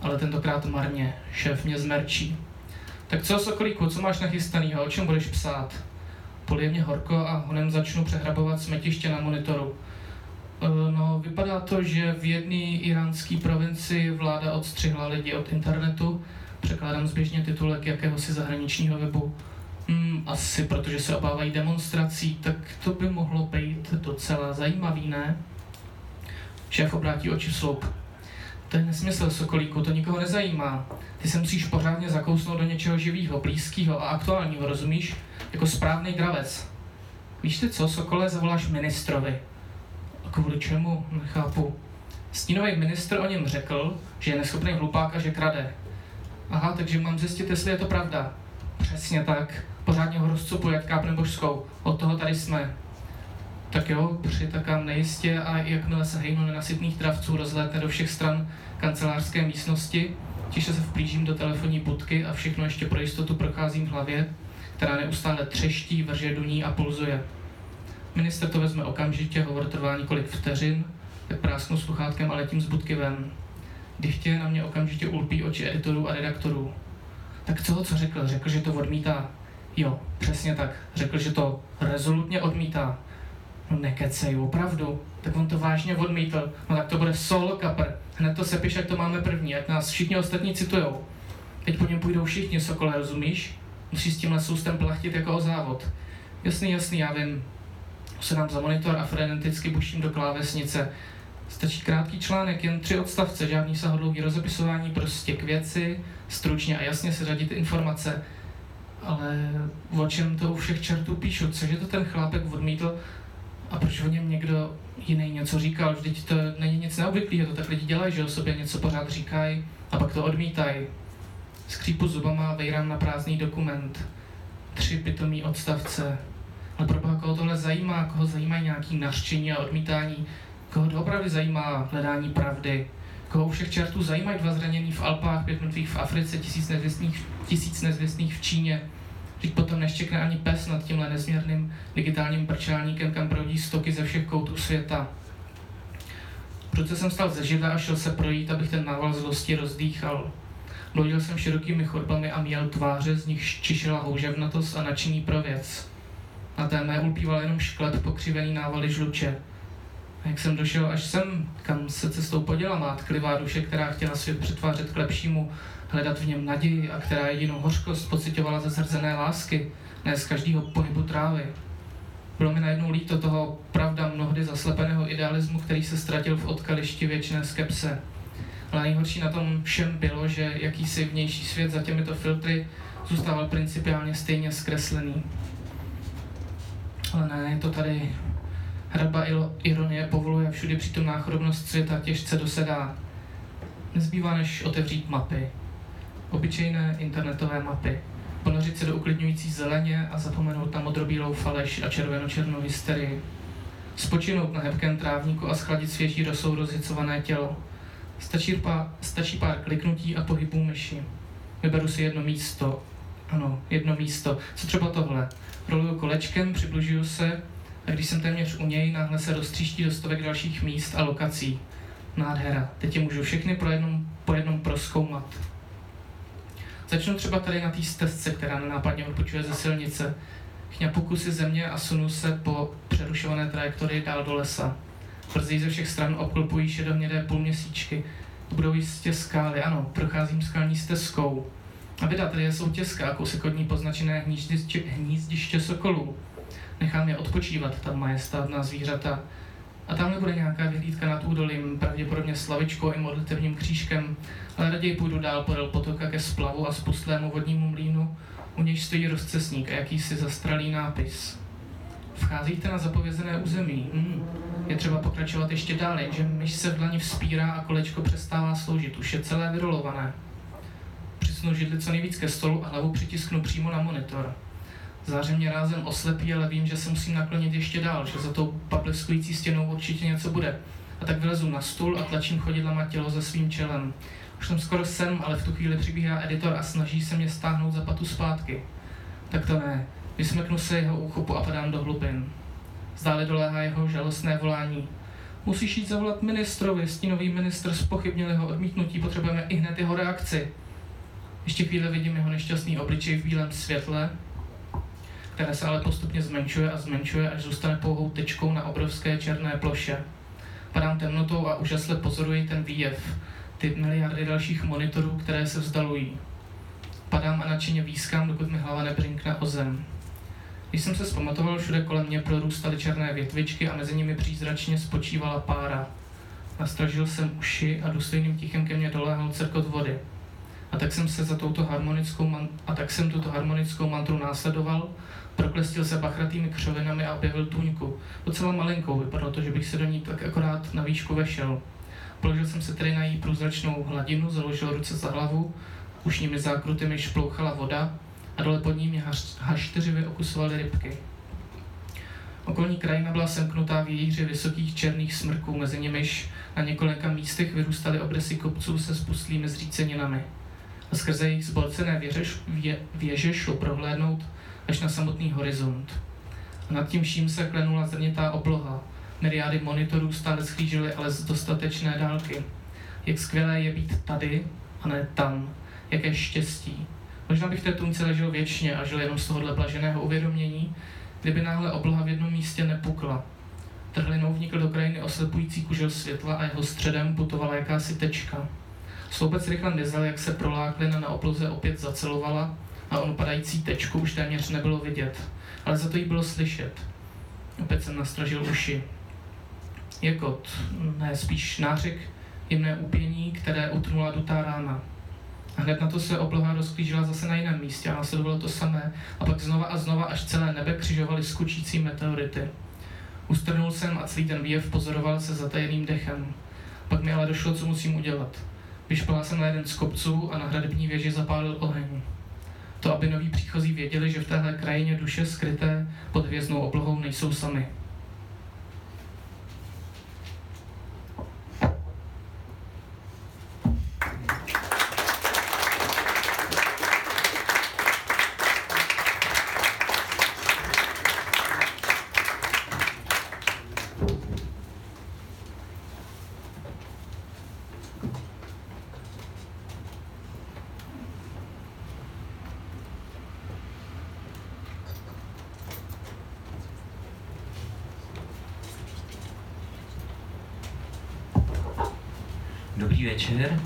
Ale tentokrát marně, šéf mě zmerčí. Tak co, Sokolíku, co máš nachystanýho, o čem budeš psát? Polije mě horko a honem začnu přehrabovat smetiště na monitoru. Eh, no, vypadá to, že v jedné iránské provincii vláda odstřihla lidi od internetu. Překládám zběžně titulek jakéhosi zahraničního webu. Hmm, asi protože se obávají demonstrací, tak to by mohlo být docela zajímavý, ne? Šéf obrátí oči v sloup. To je nesmysl, Sokolíku, to nikoho nezajímá. Ty se musíš pořádně zakousnout do něčeho živého, blízkého a aktuálního, rozumíš? Jako správný dravec. Víš ty co, Sokole, zavoláš ministrovi Kvůli čemu? Nechápu. Stínový ministr o něm řekl, že je neschopný hlupák a že krade. Aha, takže mám zjistit, jestli je to pravda. Přesně tak. Pořádně ho rozcupuji, jak kápne božskou. Od toho tady jsme. Tak jo, přitakám nejistě a jakmile se hejnu nenasytných travců rozlétne do všech stran kancelářské místnosti, tiše se vplížím do telefonní budky a všechno ještě pro jistotu procházím v hlavě, která neustále třeští, vrže duní a pulzuje. Minister to vezme okamžitě, hovor trvá několik vteřin, tak prásknu sluchátkem a letím z budky ven. Dychtě na mě okamžitě ulpí oči editorů a redaktorů. Tak co, co řekl? Řekl, že to odmítá. Jo, přesně tak. Řekl, že to rezolutně odmítá. No nekecej, opravdu. Tak on to vážně odmítl. No tak to bude sol kapr. Hned to sepiš, jak to máme první, ať nás všichni ostatní citujou. Teď po něm půjdou všichni, Sokole, rozumíš? Musí s tímhle soustem plachtit jako o závod. Jasný, jasný, já vím. Sedám za monitor a freneticky buším do klávesnice. Stačí krátký článek, jen tři odstavce, žádný sahodlouhý rozepisování, prostě k věci, stručně a jasně se řadit informace. Ale o čem to u všech čertů píšu? Cože to ten chlápek odmítl a proč o něm někdo jiný něco říkal? Vždyť to není nic neobvyklého, to tak lidi dělají, že o sobě něco pořád říkají a pak to odmítají. Skřípu zubama vejrám na prázdný dokument. Tři pitomý odstavce. Ale pro boha, koho tohle zajímá, koho zajímají nějaký nařčení a odmítání, koho to opravdu zajímá hledání pravdy, koho všech čertů zajímají dva zranění v Alpách, pět mrtvých v Africe, tisíc nezvěstných, tisíc nezvěstných v Číně. Teď potom neštěkne ani pes nad tímhle nezměrným digitálním brčálníkem, kam proudí stoky ze všech koutů světa. Proto jsem stal ze židla a šel se projít, abych ten nával zlosti rozdýchal. Bloudil jsem širokými chodbami a měl tváře, z nich čišila houževnatost a nadšení pro věc. Na té mé ulpíval jenom šklep pokřivený návaly žluče. A jak jsem došel až sem, kam se cestou poděla má tklivá duše, která chtěla svět přetvářet k lepšímu, hledat v něm naději a která jedinou hořkost pocitovala ze zrzené lásky, ne z každého pohybu trávy. Bylo mi najednou líto toho pravda mnohdy zaslepeného idealismu, který se ztratil v odkališti věčné skepse. Ale nejhorší na tom všem bylo, že jakýsi vnější svět za těmito filtry zůstával principiálně stejně zkreslený. Ale ne, je to tady Hradba ironie povoluje všudy přítomná chorobnost světa těžce dosedá. Nezbývá než otevřít mapy. Obyčejné internetové mapy. Ponořit se do uklidňující zeleně a zapomenout na modrobílou faleš a červeno-černou hysterii. Spočinout na hebkém trávníku a schladit svěží rosou rozhicované tělo. Stačí, pár, stačí pár kliknutí a pohybů myši. Vyberu si jedno místo. Ano, jedno místo. Co třeba tohle? Roluju kolečkem, přibližuju se, a když jsem téměř u něj, náhle se roztříští do stovek dalších míst a lokací. Nádhera. Teď je můžu všechny pro jednom, po jednom proskoumat. Začnu třeba tady na té stezce, která nenápadně odpočuje ze silnice. Chňapu kusy země a sunu se po přerušované trajektorii dál do lesa. Brzy ze všech stran obklopují šedohnědé půlměsíčky. Budou jistě skály, ano, procházím skalní stezkou. A vydat, tady je soutězka a kousek od ní poznačené hnízdiště, hnízdiště sokolů. Nechám je odpočívat, ta majestátná zvířata. A tamhle bude nějaká vyhlídka nad údolím, pravděpodobně slavičkou i modlitevním křížkem, ale raději půjdu dál podél potoka ke splavu a spustlému vodnímu mlínu, u nějž stojí rozcesník a jakýsi zastralý nápis. Vcházíte na zapovězené území. Hmm. Je třeba pokračovat ještě dál, jenže myš se v dlani vzpírá a kolečko přestává sloužit. Už je celé vyrolované. Přisnu židli co nejvíc ke stolu a hlavu přitisknu přímo na monitor. Záře mě rázem oslepí, ale vím, že se musím naklonit ještě dál, že za tou papleskující stěnou určitě něco bude. A tak vylezu na stůl a tlačím chodidlama tělo za svým čelem. Už jsem skoro sem, ale v tu chvíli přibíhá editor a snaží se mě stáhnout za patu zpátky. Tak to ne. Vysmeknu se jeho úchopu a padám do hlubin. Zdále doléhá jeho žalostné volání. Musíš jít zavolat ministrovi, stínový ministr spochybnil jeho odmítnutí, potřebujeme i hned jeho reakci. Ještě chvíli vidím jeho nešťastný obličej v bílém světle, které se ale postupně zmenšuje a zmenšuje, až zůstane pouhou tečkou na obrovské černé ploše. Padám temnotou a úžasle pozoruji ten výjev, ty miliardy dalších monitorů, které se vzdalují. Padám a nadšeně výskám, dokud mi hlava nebrinkne o zem. Když jsem se zpamatoval, všude kolem mě prorůstaly černé větvičky a mezi nimi přízračně spočívala pára. Nastražil jsem uši a důstojným tichem ke mně doléhal cerkot vody. A tak jsem se za touto harmonickou man- a tak jsem tuto harmonickou mantru následoval proklestil se bachratými křovinami a objevil tuňku. Docela malinkou, vypadalo to, že bych se do ní tak akorát na výšku vešel. Položil jsem se tedy na její průzračnou hladinu, založil ruce za hlavu, ušními zákruty mi šplouchala voda a dole pod ní mě haš- okusovaly rybky. Okolní krajina byla semknutá vějíři vysokých černých smrků, mezi nimiž na několika místech vyrůstaly obrysy kopců se spustlými zříceninami. A skrze jejich zbolcené věže, vě, věže šlo prohlédnout až na samotný horizont. A nad tím vším se klenula zrnitá obloha. Myriády monitorů stále schlížily ale z dostatečné dálky. Jak skvělé je být tady a ne tam. Jaké štěstí. Možná bych v té tůnce ležel věčně a žil jenom z tohohle blaženého uvědomění, kdyby náhle obloha v jednom místě nepukla. Trhlinou vnikl do krajiny oslepující kužel světla a jeho středem putovala jakási tečka. Sloupec rychle mizel, jak se proláklina na obloze opět zacelovala a onu padající tečku už téměř nebylo vidět, ale za to jí bylo slyšet. Opět jsem nastražil uši. Jekot, ne, spíš nářek, jemné úpění, které utnula dutá rána. A hned na to se obloha rozklížila zase na jiném místě a následovalo to samé. A pak znova a znova až celé nebe křižovaly skučící meteority. Ustrnul jsem a celý ten výjev pozoroval se zatajeným dechem. Pak mi ale došlo, co musím udělat. Vyšpala jsem na jeden z kopců a na hradební věži zapálil oheň. To, aby noví příchozí věděli, že v téhle krajině duše skryté pod hvězdnou oblohou nejsou sami. Dobrý večer.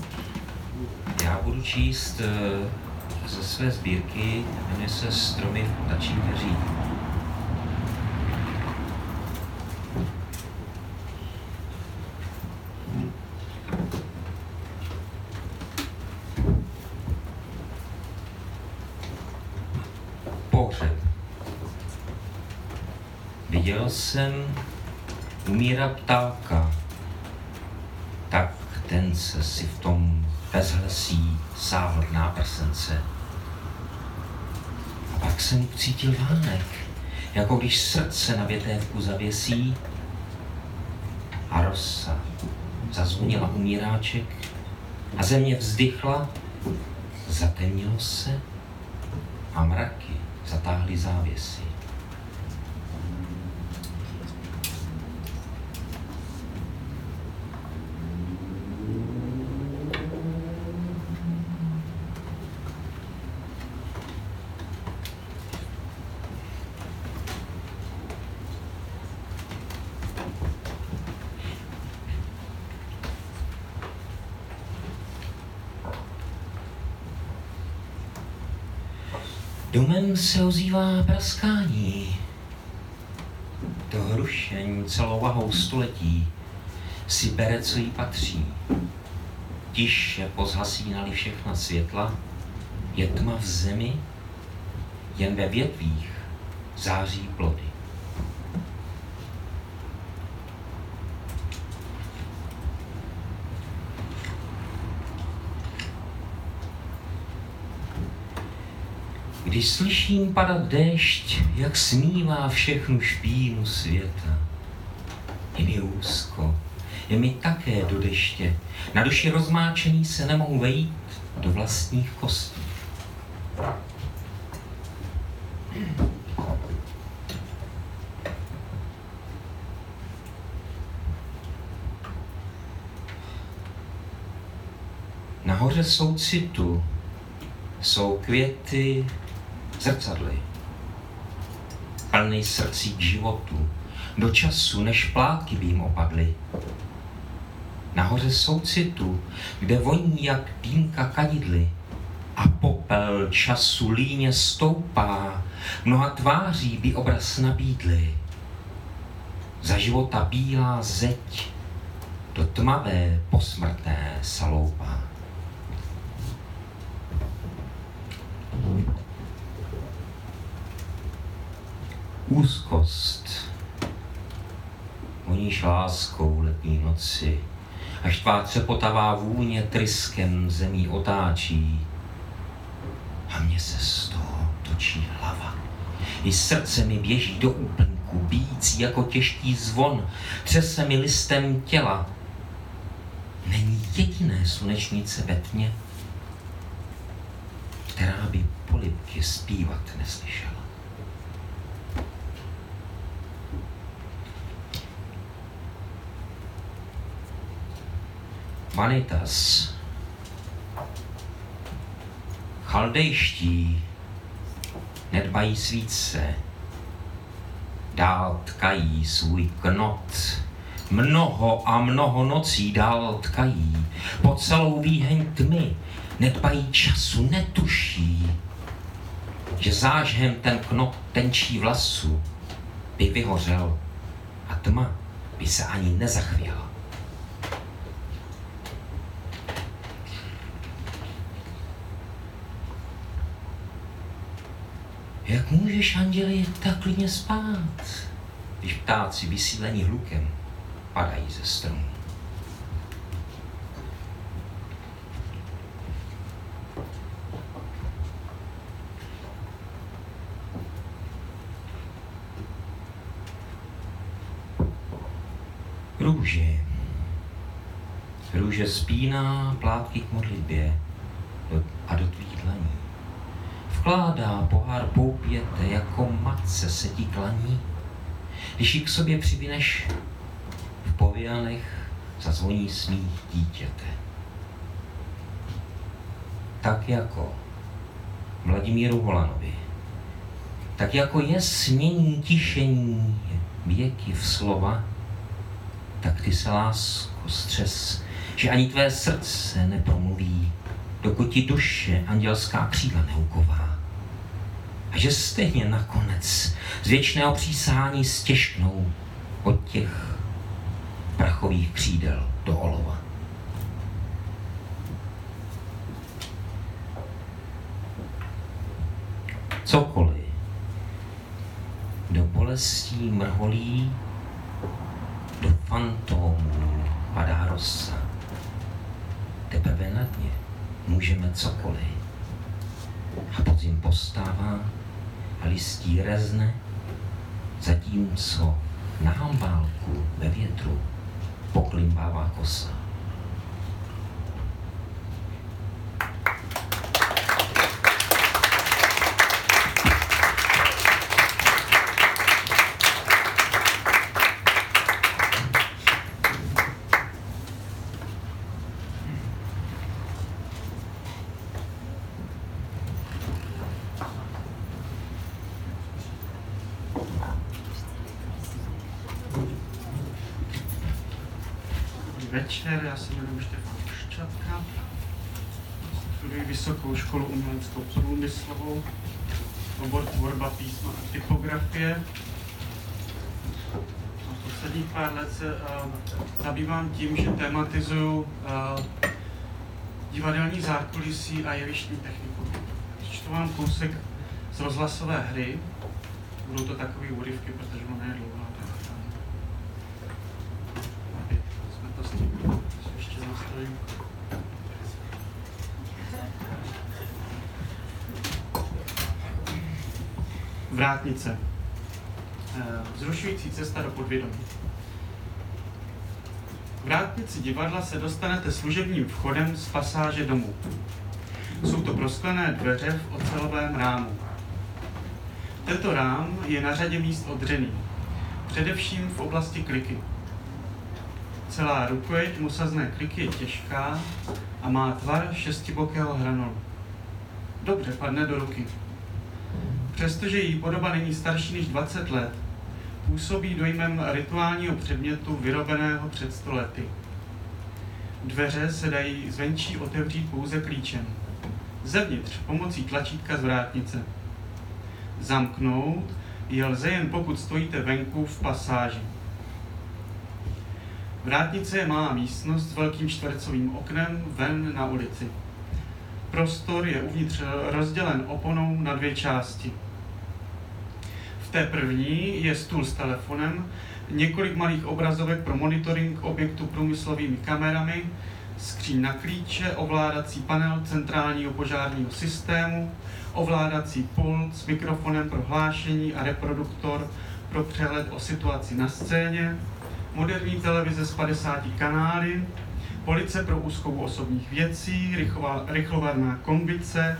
Já budu číst eh, ze své sbírky, jmenuje se Stromy v ptačí peří. Pohřeb. Viděl jsem umírat ptáka, ten se si v tom bezhlesí sáhl k náprsence. A pak jsem ucítil vánek, jako když srdce na větévku zavěsí a rosa zazvonila umíráček a země vzdychla, zatemnilo se a mraky zatáhly závěsy. Se ozývá praskání. To hrušení celou vahou století si bere, co jí patří. Tiše pozhasínali všechna světla, je tma v zemi, jen ve větvích září plody. Když slyším padat déšť, jak smívá všechnu špínu světa, je mi úzko, je mi také do deště. Na duši rozmáčený se nemohu vejít do vlastních kostí. Nahoře soucitu jsou květy zrcadly, plný srdcí k životu, do času, než plátky by jim opadly. Nahoře soucitu, kde voní jak dýmka kadidly a popel času líně stoupá, mnoha tváří by obraz nabídly. Za života bílá zeď do tmavé posmrtné saloupá. Úzkost. Voníš láskou letní noci, až tvá třepotavá vůně tryskem zemí otáčí. A mně se z toho točí hlava. I srdce mi běží do úplnku, bíc zvučící jako těžký zvon, třese mi listem těla. Není jediné slunečnice ve tmě, která by polipky zpívat neslyšela. Vanitas. Chaldejští nedbají svíce, dál tkají svůj knot. Mnoho a mnoho nocí dál tkají, po celou výheň tmy, nedbají času, netuší, že zážhem ten knot tenčí vlasu by vyhořel a tma by se ani nezachvěla. Jak můžeš, anděli, tak klidně spát, když ptáci vysílení hlukem padají ze stromů? Růže. Růže spíná plátky k modlitbě a do vkládá pohár poupěte, jako matce se ti klaní. Když ji k sobě přivineš, v pověnech zazvoní smích dítěte. Tak jako Vladimíru Holanovi, tak jako je smění tišení věky v slova, tak ty se lásko střes, že ani tvé srdce nepromluví, dokud ti duše andělská křídla neuková a že stejně nakonec z věčného přísání stěžknou od těch prachových křídel do olova. Cokoliv do bolestí mrholí, do fantomů padá rosa. Teprve na dně můžeme cokoliv. A podzim postává a listí rezne, zatímco na hambálku ve větru poklimbává kosa. Večer, já se jmenuji Štefan Ščatka, studuji Vysokou školu uměleckou průmyslovou, obor tvorba písma a typografie. A posledních pár let se uh, zabývám tím, že tematizuju uh, divadelní zákulisí a jevištní techniku. Čtu vám kousek z rozhlasové hry, budou to takové úryvky, protože ona je dlouhá. Vrátnice. Eh, vzrušující cesta do podvědomí. V vrátnici divadla se dostanete služebním vchodem z pasáže domů. Jsou to prosklené dveře v ocelovém rámu. Tento rám je na řadě míst odřený, především v oblasti kliky. Celá rukojeť musazné kliky je těžká a má tvar šestibokého hranolu. Dobře padne do ruky. Přestože její podoba není starší než 20 let, působí dojmem rituálního předmětu vyrobeného před stolety. Dveře se dají zvenčí otevřít pouze klíčem. Zevnitř pomocí tlačítka z vrátnice. Zamknout je lze jen pokud stojíte venku v pasáži. Vrátnice je malá místnost s velkým čtvercovým oknem ven na ulici. Prostor je uvnitř rozdělen oponou na dvě části. V té první je stůl s telefonem, několik malých obrazovek pro monitoring objektu průmyslovými kamerami, skříň na klíče, ovládací panel centrálního požárního systému, ovládací pult s mikrofonem pro hlášení a reproduktor pro přehled o situaci na scéně, moderní televize s 50 kanály, police pro úzkou osobních věcí, rychlovarná kombice,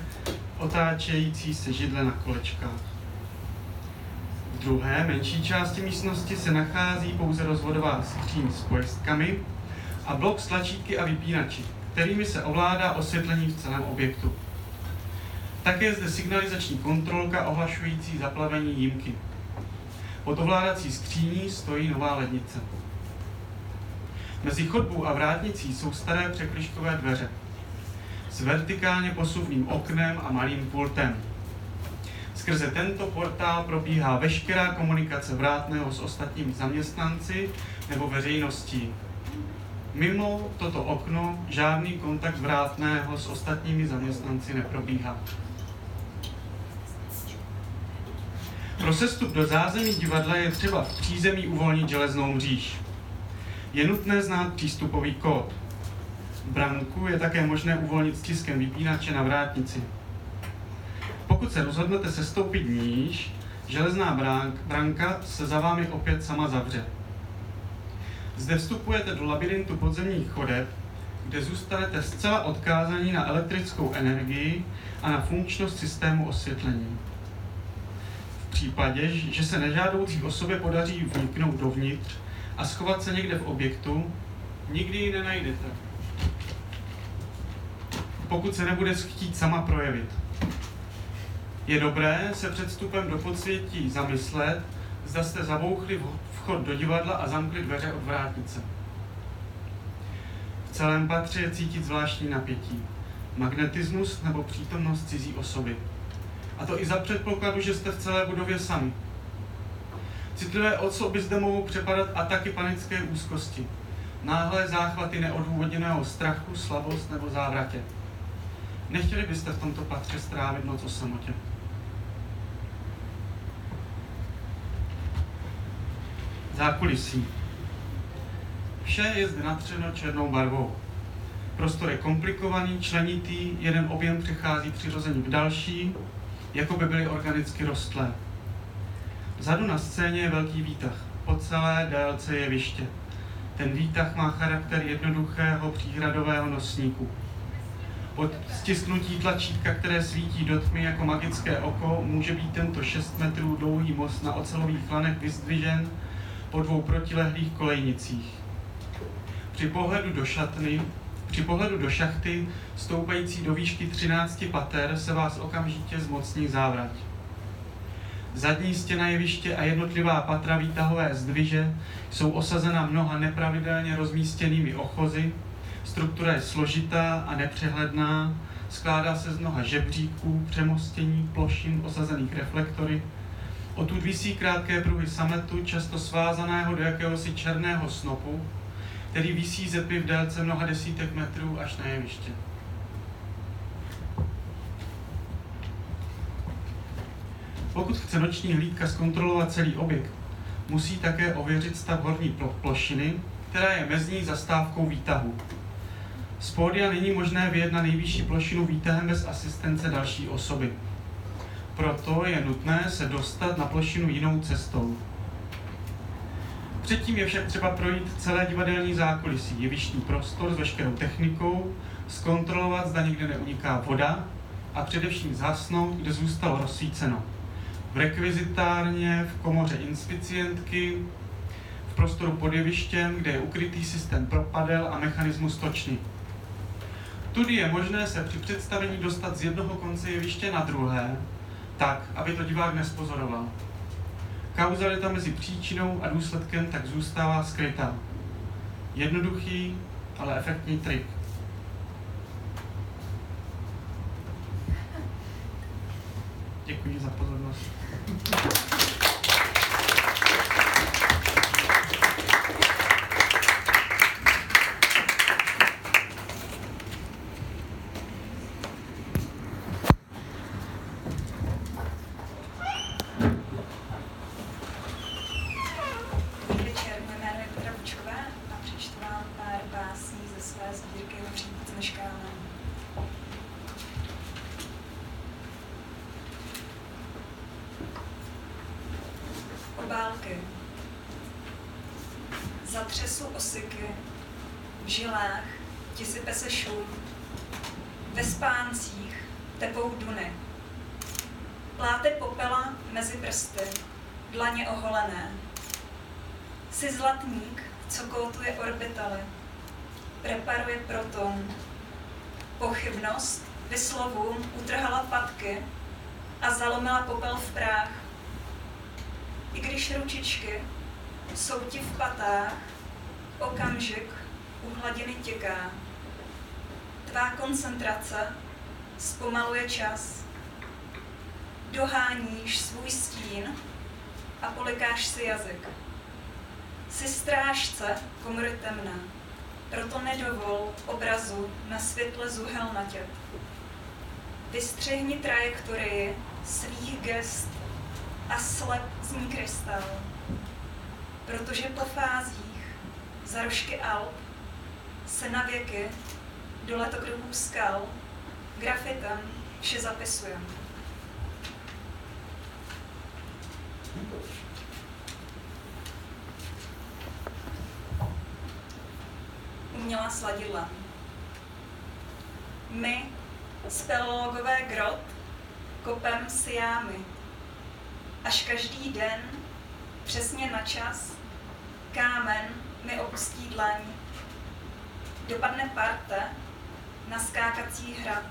otáčející se židle na kolečkách. V druhé, menší části místnosti se nachází pouze rozvodová skříň s pojistkami a blok s tlačítky a vypínači, kterými se ovládá osvětlení v celém objektu. Také je zde signalizační kontrolka ohlašující zaplavení jímky. Pod ovládací skříní stojí nová lednice. Mezi chodbou a vrátnicí jsou staré překliškové dveře s vertikálně posuvným oknem a malým pultem. Skrze tento portál probíhá veškerá komunikace vrátného s ostatními zaměstnanci nebo veřejností. Mimo toto okno žádný kontakt vrátného s ostatními zaměstnanci neprobíhá. Pro sestup do zázemí divadla je třeba v přízemí uvolnit železnou mříž. Je nutné znát přístupový kód. Branku je také možné uvolnit stiskem vypínače na vrátnici. Pokud se rozhodnete sestoupit níž, železná branka se za vámi opět sama zavře. Zde vstupujete do labirintu podzemních chodeb, kde zůstanete zcela odkázaní na elektrickou energii a na funkčnost systému osvětlení. Případě, že se nežádoucí osobě podaří vniknout dovnitř a schovat se někde v objektu, nikdy ji nenajdete. Pokud se nebude chtít sama projevit. Je dobré se před vstupem do podsvětí zamyslet, zda jste zabouchli vchod do divadla a zamkli dveře od vrátnice. V celém patře je cítit zvláštní napětí, magnetismus nebo přítomnost cizí osoby. A to i za předpokladu, že jste v celé budově sami. Citlivé osoby zde mohou přepadat ataky panické úzkosti, náhlé záchvaty neodůvodněného strachu, slabost nebo závratě. Nechtěli byste v tomto patře strávit noc o samotě. zákulisí. Vše je zde natřeno černou barvou. Prostor je komplikovaný, členitý, jeden objem přechází přirozeně v další, jako by byly organicky rostlé. Vzadu na scéně je velký výtah, po celé délce jeviště. Ten výtah má charakter jednoduchého příhradového nosníku. Pod stisknutí tlačítka, které svítí do tmy jako magické oko, může být tento 6 metrů dlouhý most na ocelových lanech vyzdvižen po dvou protilehlých kolejnicích. Při pohledu do šatny, při pohledu do šachty, stoupající do výšky 13 pater, se vás okamžitě zmocní závrať. Zadní stěna jeviště a jednotlivá patra výtahové zdviže jsou osazena mnoha nepravidelně rozmístěnými ochozy, struktura je složitá a nepřehledná, skládá se z mnoha žebříků, přemostění, plošin osazených reflektory, Odtud visí krátké pruhy sametu, často svázaného do jakéhosi černého snopu, který visí ze v délce mnoha desítek metrů až na jeviště. Pokud chce noční hlídka zkontrolovat celý objekt, musí také ověřit stav horní plošiny, která je mezní zastávkou výtahu. Z pódia není možné vyjet na nejvyšší plošinu výtahem bez asistence další osoby. Proto je nutné se dostat na plošinu jinou cestou. Předtím je však třeba projít celé divadelní zákulisí, jevištní prostor s veškerou technikou, zkontrolovat, zda nikde neuniká voda a především zhasnout, kde zůstalo rozsvíceno. V rekvizitárně, v komoře inspicientky, v prostoru pod jevištěm, kde je ukrytý systém propadel a mechanismus točny. Tudy je možné se při představení dostat z jednoho konce jeviště na druhé, tak, aby to divák nespozoroval. Kauzalita mezi příčinou a důsledkem tak zůstává skrytá. Jednoduchý, ale efektní trik. Děkuji za pozornost. Dlaně oholené. Jsi zlatník, co koutuje orbitaly, preparuje proton. Pochybnost vyslovům utrhala patky a zalomila popel v práh. I když ručičky jsou ti v patách, okamžik u hladiny těká. Tvá koncentrace zpomaluje čas. Doháníš svůj stín a polikáš si jazyk. Jsi strážce komory temná, proto nedovol obrazu na světle zuhel natět. Vystřihni trajektorii svých gest a slep z ní krystal, protože po fázích za rožky Alp se na věky do letokruhů skal grafitem vše zapisujeme. Umělá sladidla. My, speleologové grot, kopem si jámy. Až každý den, přesně na čas, kámen mi opustí dlaň. Dopadne parte na skákací hrad.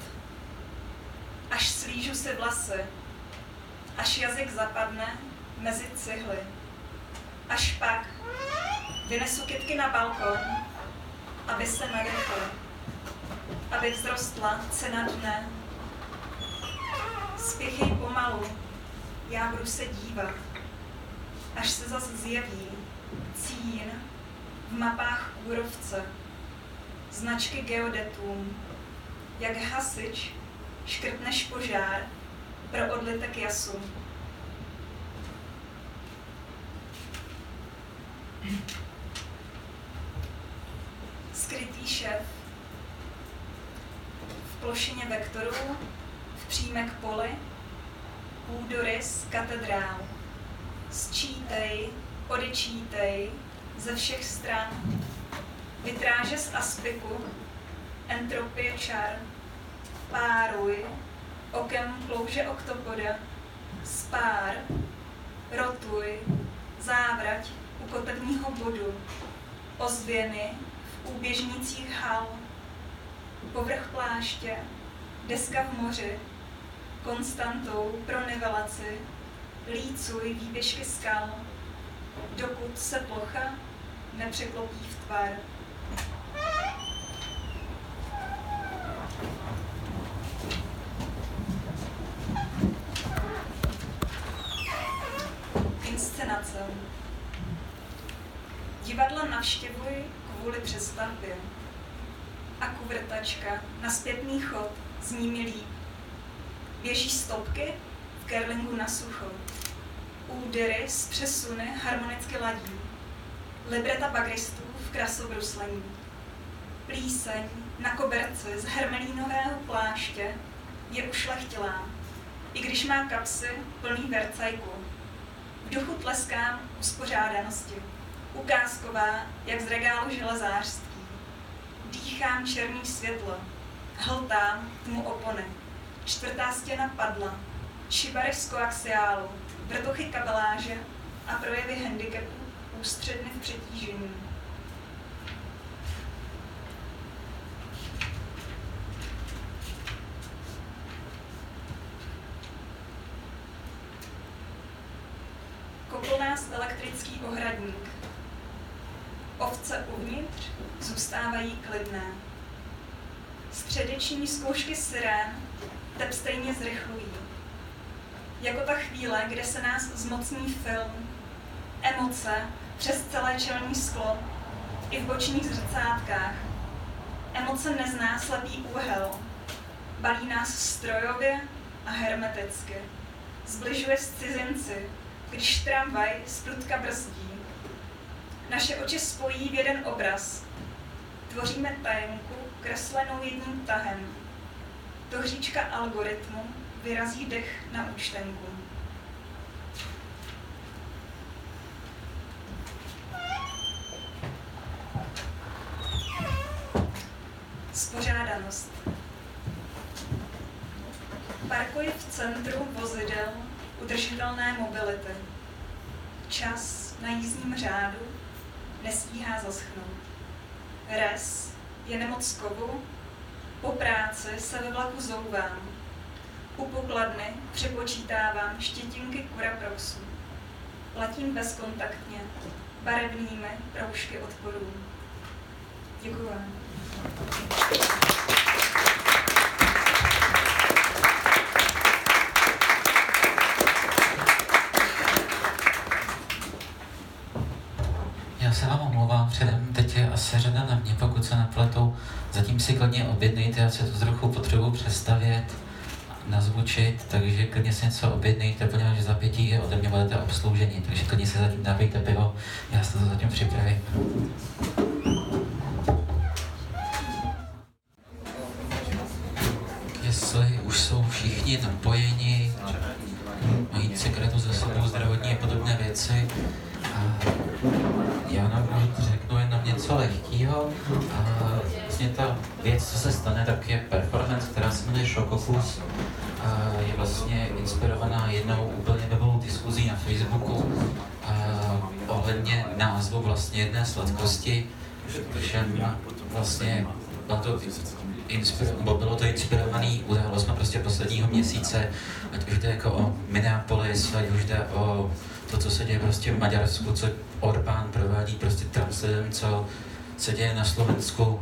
Až slížu si vlasy, až jazyk zapadne mezi cihly. Až pak vynesu kytky na balkon, aby se nadechly, aby vzrostla cena dne. Spěchej pomalu, já budu se dívat, až se zase zjeví cín v mapách kůrovce, značky geodetům, jak hasič škrtneš požár pro odlitek jasu. Skrytý šéf v plošině vektorů, v přímek poli, půdorys katedrál. Sčítej, odečítej ze všech stran. Vitráže z aspiku, entropie čar. Páruj, okem plouže oktopoda. Spár, rotuj, závrať u kotevního bodu. Ozvěny v úběžnících hal. Povrch pláště, deska v moři, konstantou pro nivelaci, lícuj výběžky skal, dokud se plocha nepřeklopí v tvar. Inscenace. Divadla navštěvuj kvůli přestavbě. A kuvrtačka na zpětný chod zní mi líp. Běží stopky v kerlingu na sucho. Údery z přesuny harmonicky ladí. Libreta bagristů v krasobruslení. Plíseň na koberci z hermelínového pláště je ušlechtilá, i když má kapsy plný vercajku. V duchu tleskám uspořádanosti. Ukázková, jak z regálu železářství. Dýchám černý světlo. Hltám tmu opony. Čtvrtá stěna padla. Šibary z koaxiálu. Vrtochy kabeláže a projevy handicapu ústředny v přetížení. Tep stejně zrychlují. Jako ta chvíle, kde se nás zmocní film, emoce přes celé čelní sklo, i v bočních zrcátkách. Emoce nezná slepý úhel, balí nás strojově a hermeticky. Zbližuje s cizinci, když tramvaj z prudka brzdí. Naše oči spojí v jeden obraz. Tvoříme tajenku, kreslenou jedním tahem. Dohříčka algoritmu vyrazí dech na účtenku. Spořádanost. Parkuje v centru vozidel udržitelné mobility. Čas na jízdním řádu nestíhá zaschnout. Res je nemoc kovu po práci se ve vlaku zouvám. U pokladny přepočítávám štětinky kuraproxu. Platím bezkontaktně, barevnými proužky odporů. Děkuji vám. Já se vám omlouvám předem, teď je asi řada na mě, pokud se napletu. Zatím si klidně objednejte, já se to trochu potřebuji přestavět, nazvučit, takže klidně si něco objednejte, poněvadž za pětí je ode mě budete obsloužení, takže klidně si zatím dávejte pivo, já se to zatím připravím. Jestli už jsou všichni napojeni, mají cigaretu za sebou, zdravotní a podobné věci, a já úvod řeknu něco lehkého. A vlastně ta věc, co se stane, tak je performance, která se jmenuje Šokofus. Je vlastně inspirovaná jednou úplně webovou diskuzí na Facebooku ohledně názvu vlastně jedné sladkosti, protože vlastně bylo to, inspiro, bylo to inspirovaný událost na prostě posledního měsíce, ať už jde jako o Minneapolis, ať už jde o to, co se děje prostě v Maďarsku, co Orbán provádí prostě translidem, co se děje na Slovensku,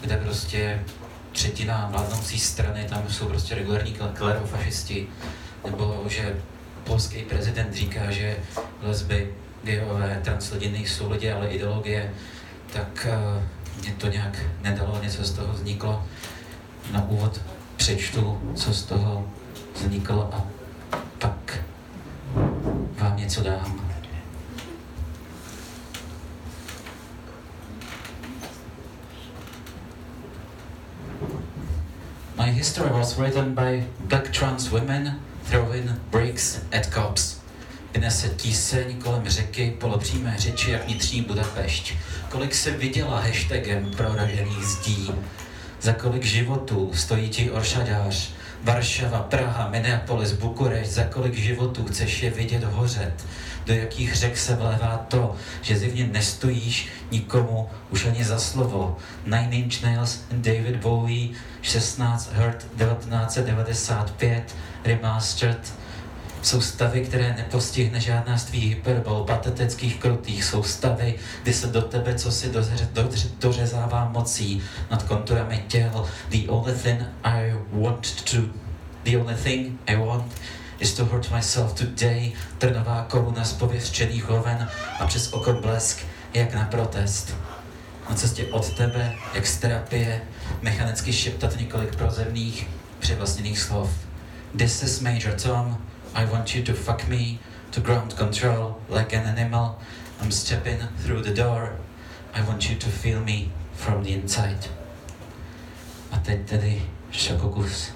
kde prostě třetina vládnoucí strany, tam jsou prostě regulární klerofašisti, nebo že polský prezident říká, že lesby, gejové, translidi nejsou lidi, ale ideologie, tak uh, mě to nějak nedalo, něco z toho vzniklo. Na úvod přečtu, co z toho vzniklo a pak vám něco dám. My history was written by black trans women throwing bricks at cops. Vynese tíseň kolem řeky, polopřímé řeči jak vnitřní Budapešť. Kolik se viděla hashtagem proražených zdí. Za kolik životů stojí ti oršaďář, Varšava, Praha, Minneapolis, Bukurešť, za kolik životů chceš je vidět hořet? Do jakých řek se vlévá to, že zjevně nestojíš nikomu už ani za slovo? Nine Inch Nails and David Bowie, 16 Hurt 1995, Remastered, jsou stavy, které nepostihne žádná z tvých hyperbol, patetických krutých. Jsou stavy, kdy se do tebe, co si doře, doře, dořezává mocí nad konturami těl. The only thing I want to, the only thing I want is to hurt myself today. Trnová koruna z pověřčených hoven a přes oko blesk, jak na protest. Na cestě od tebe, jak z terapie, mechanicky šeptat několik prozemných, převlastněných slov. This is Major Tom, I want you to fuck me to ground control like an animal. I'm stepping through the door. I want you to feel me from the inside. A teď tedy šakokus.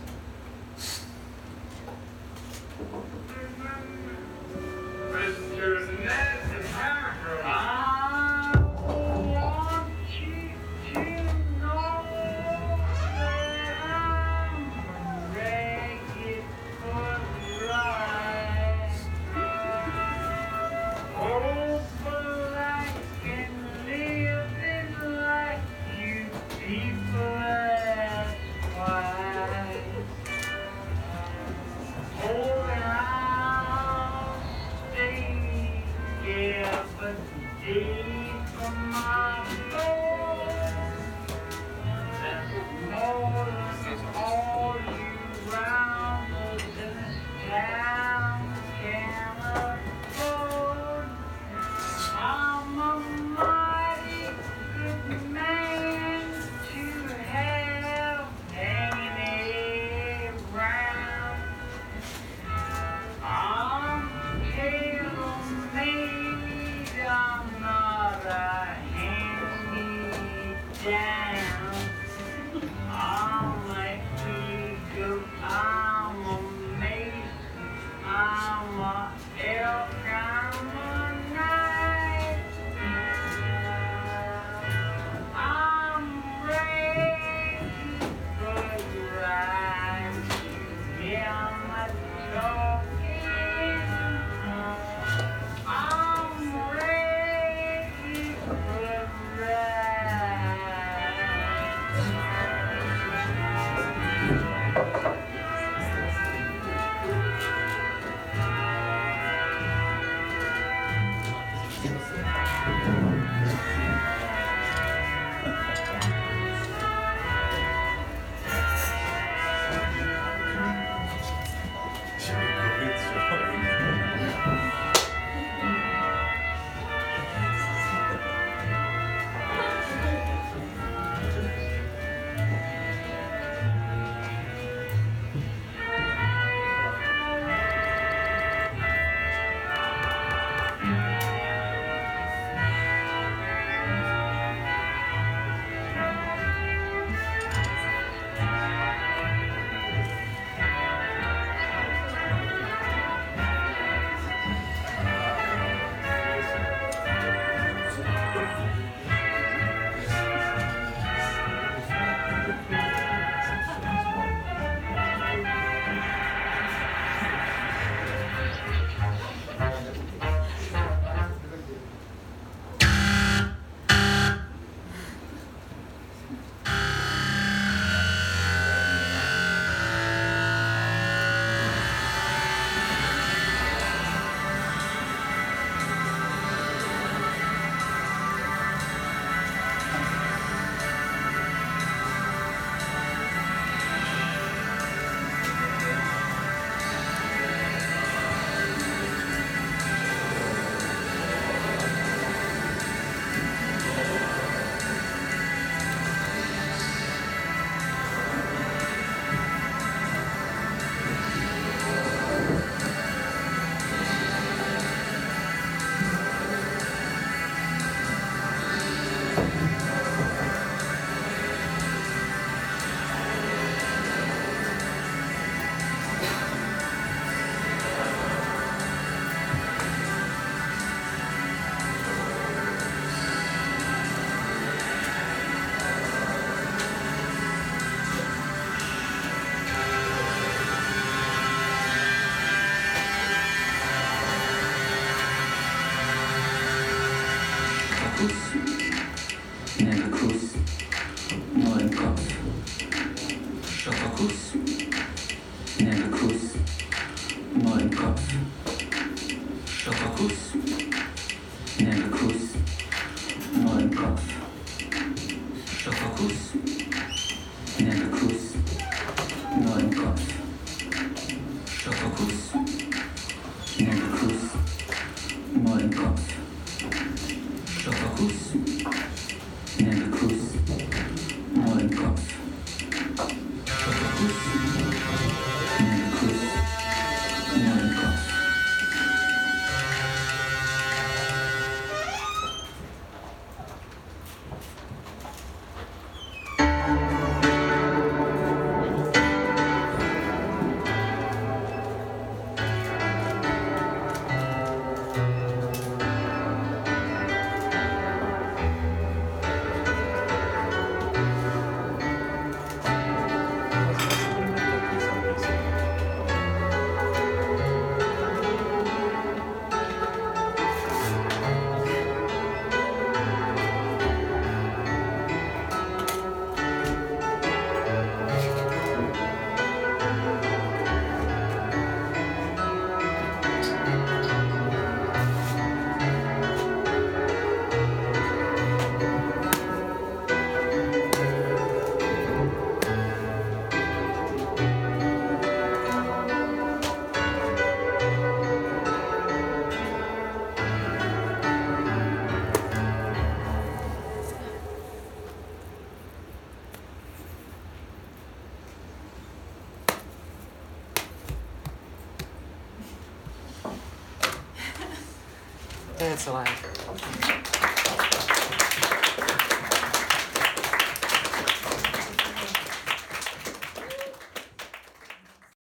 To je celé.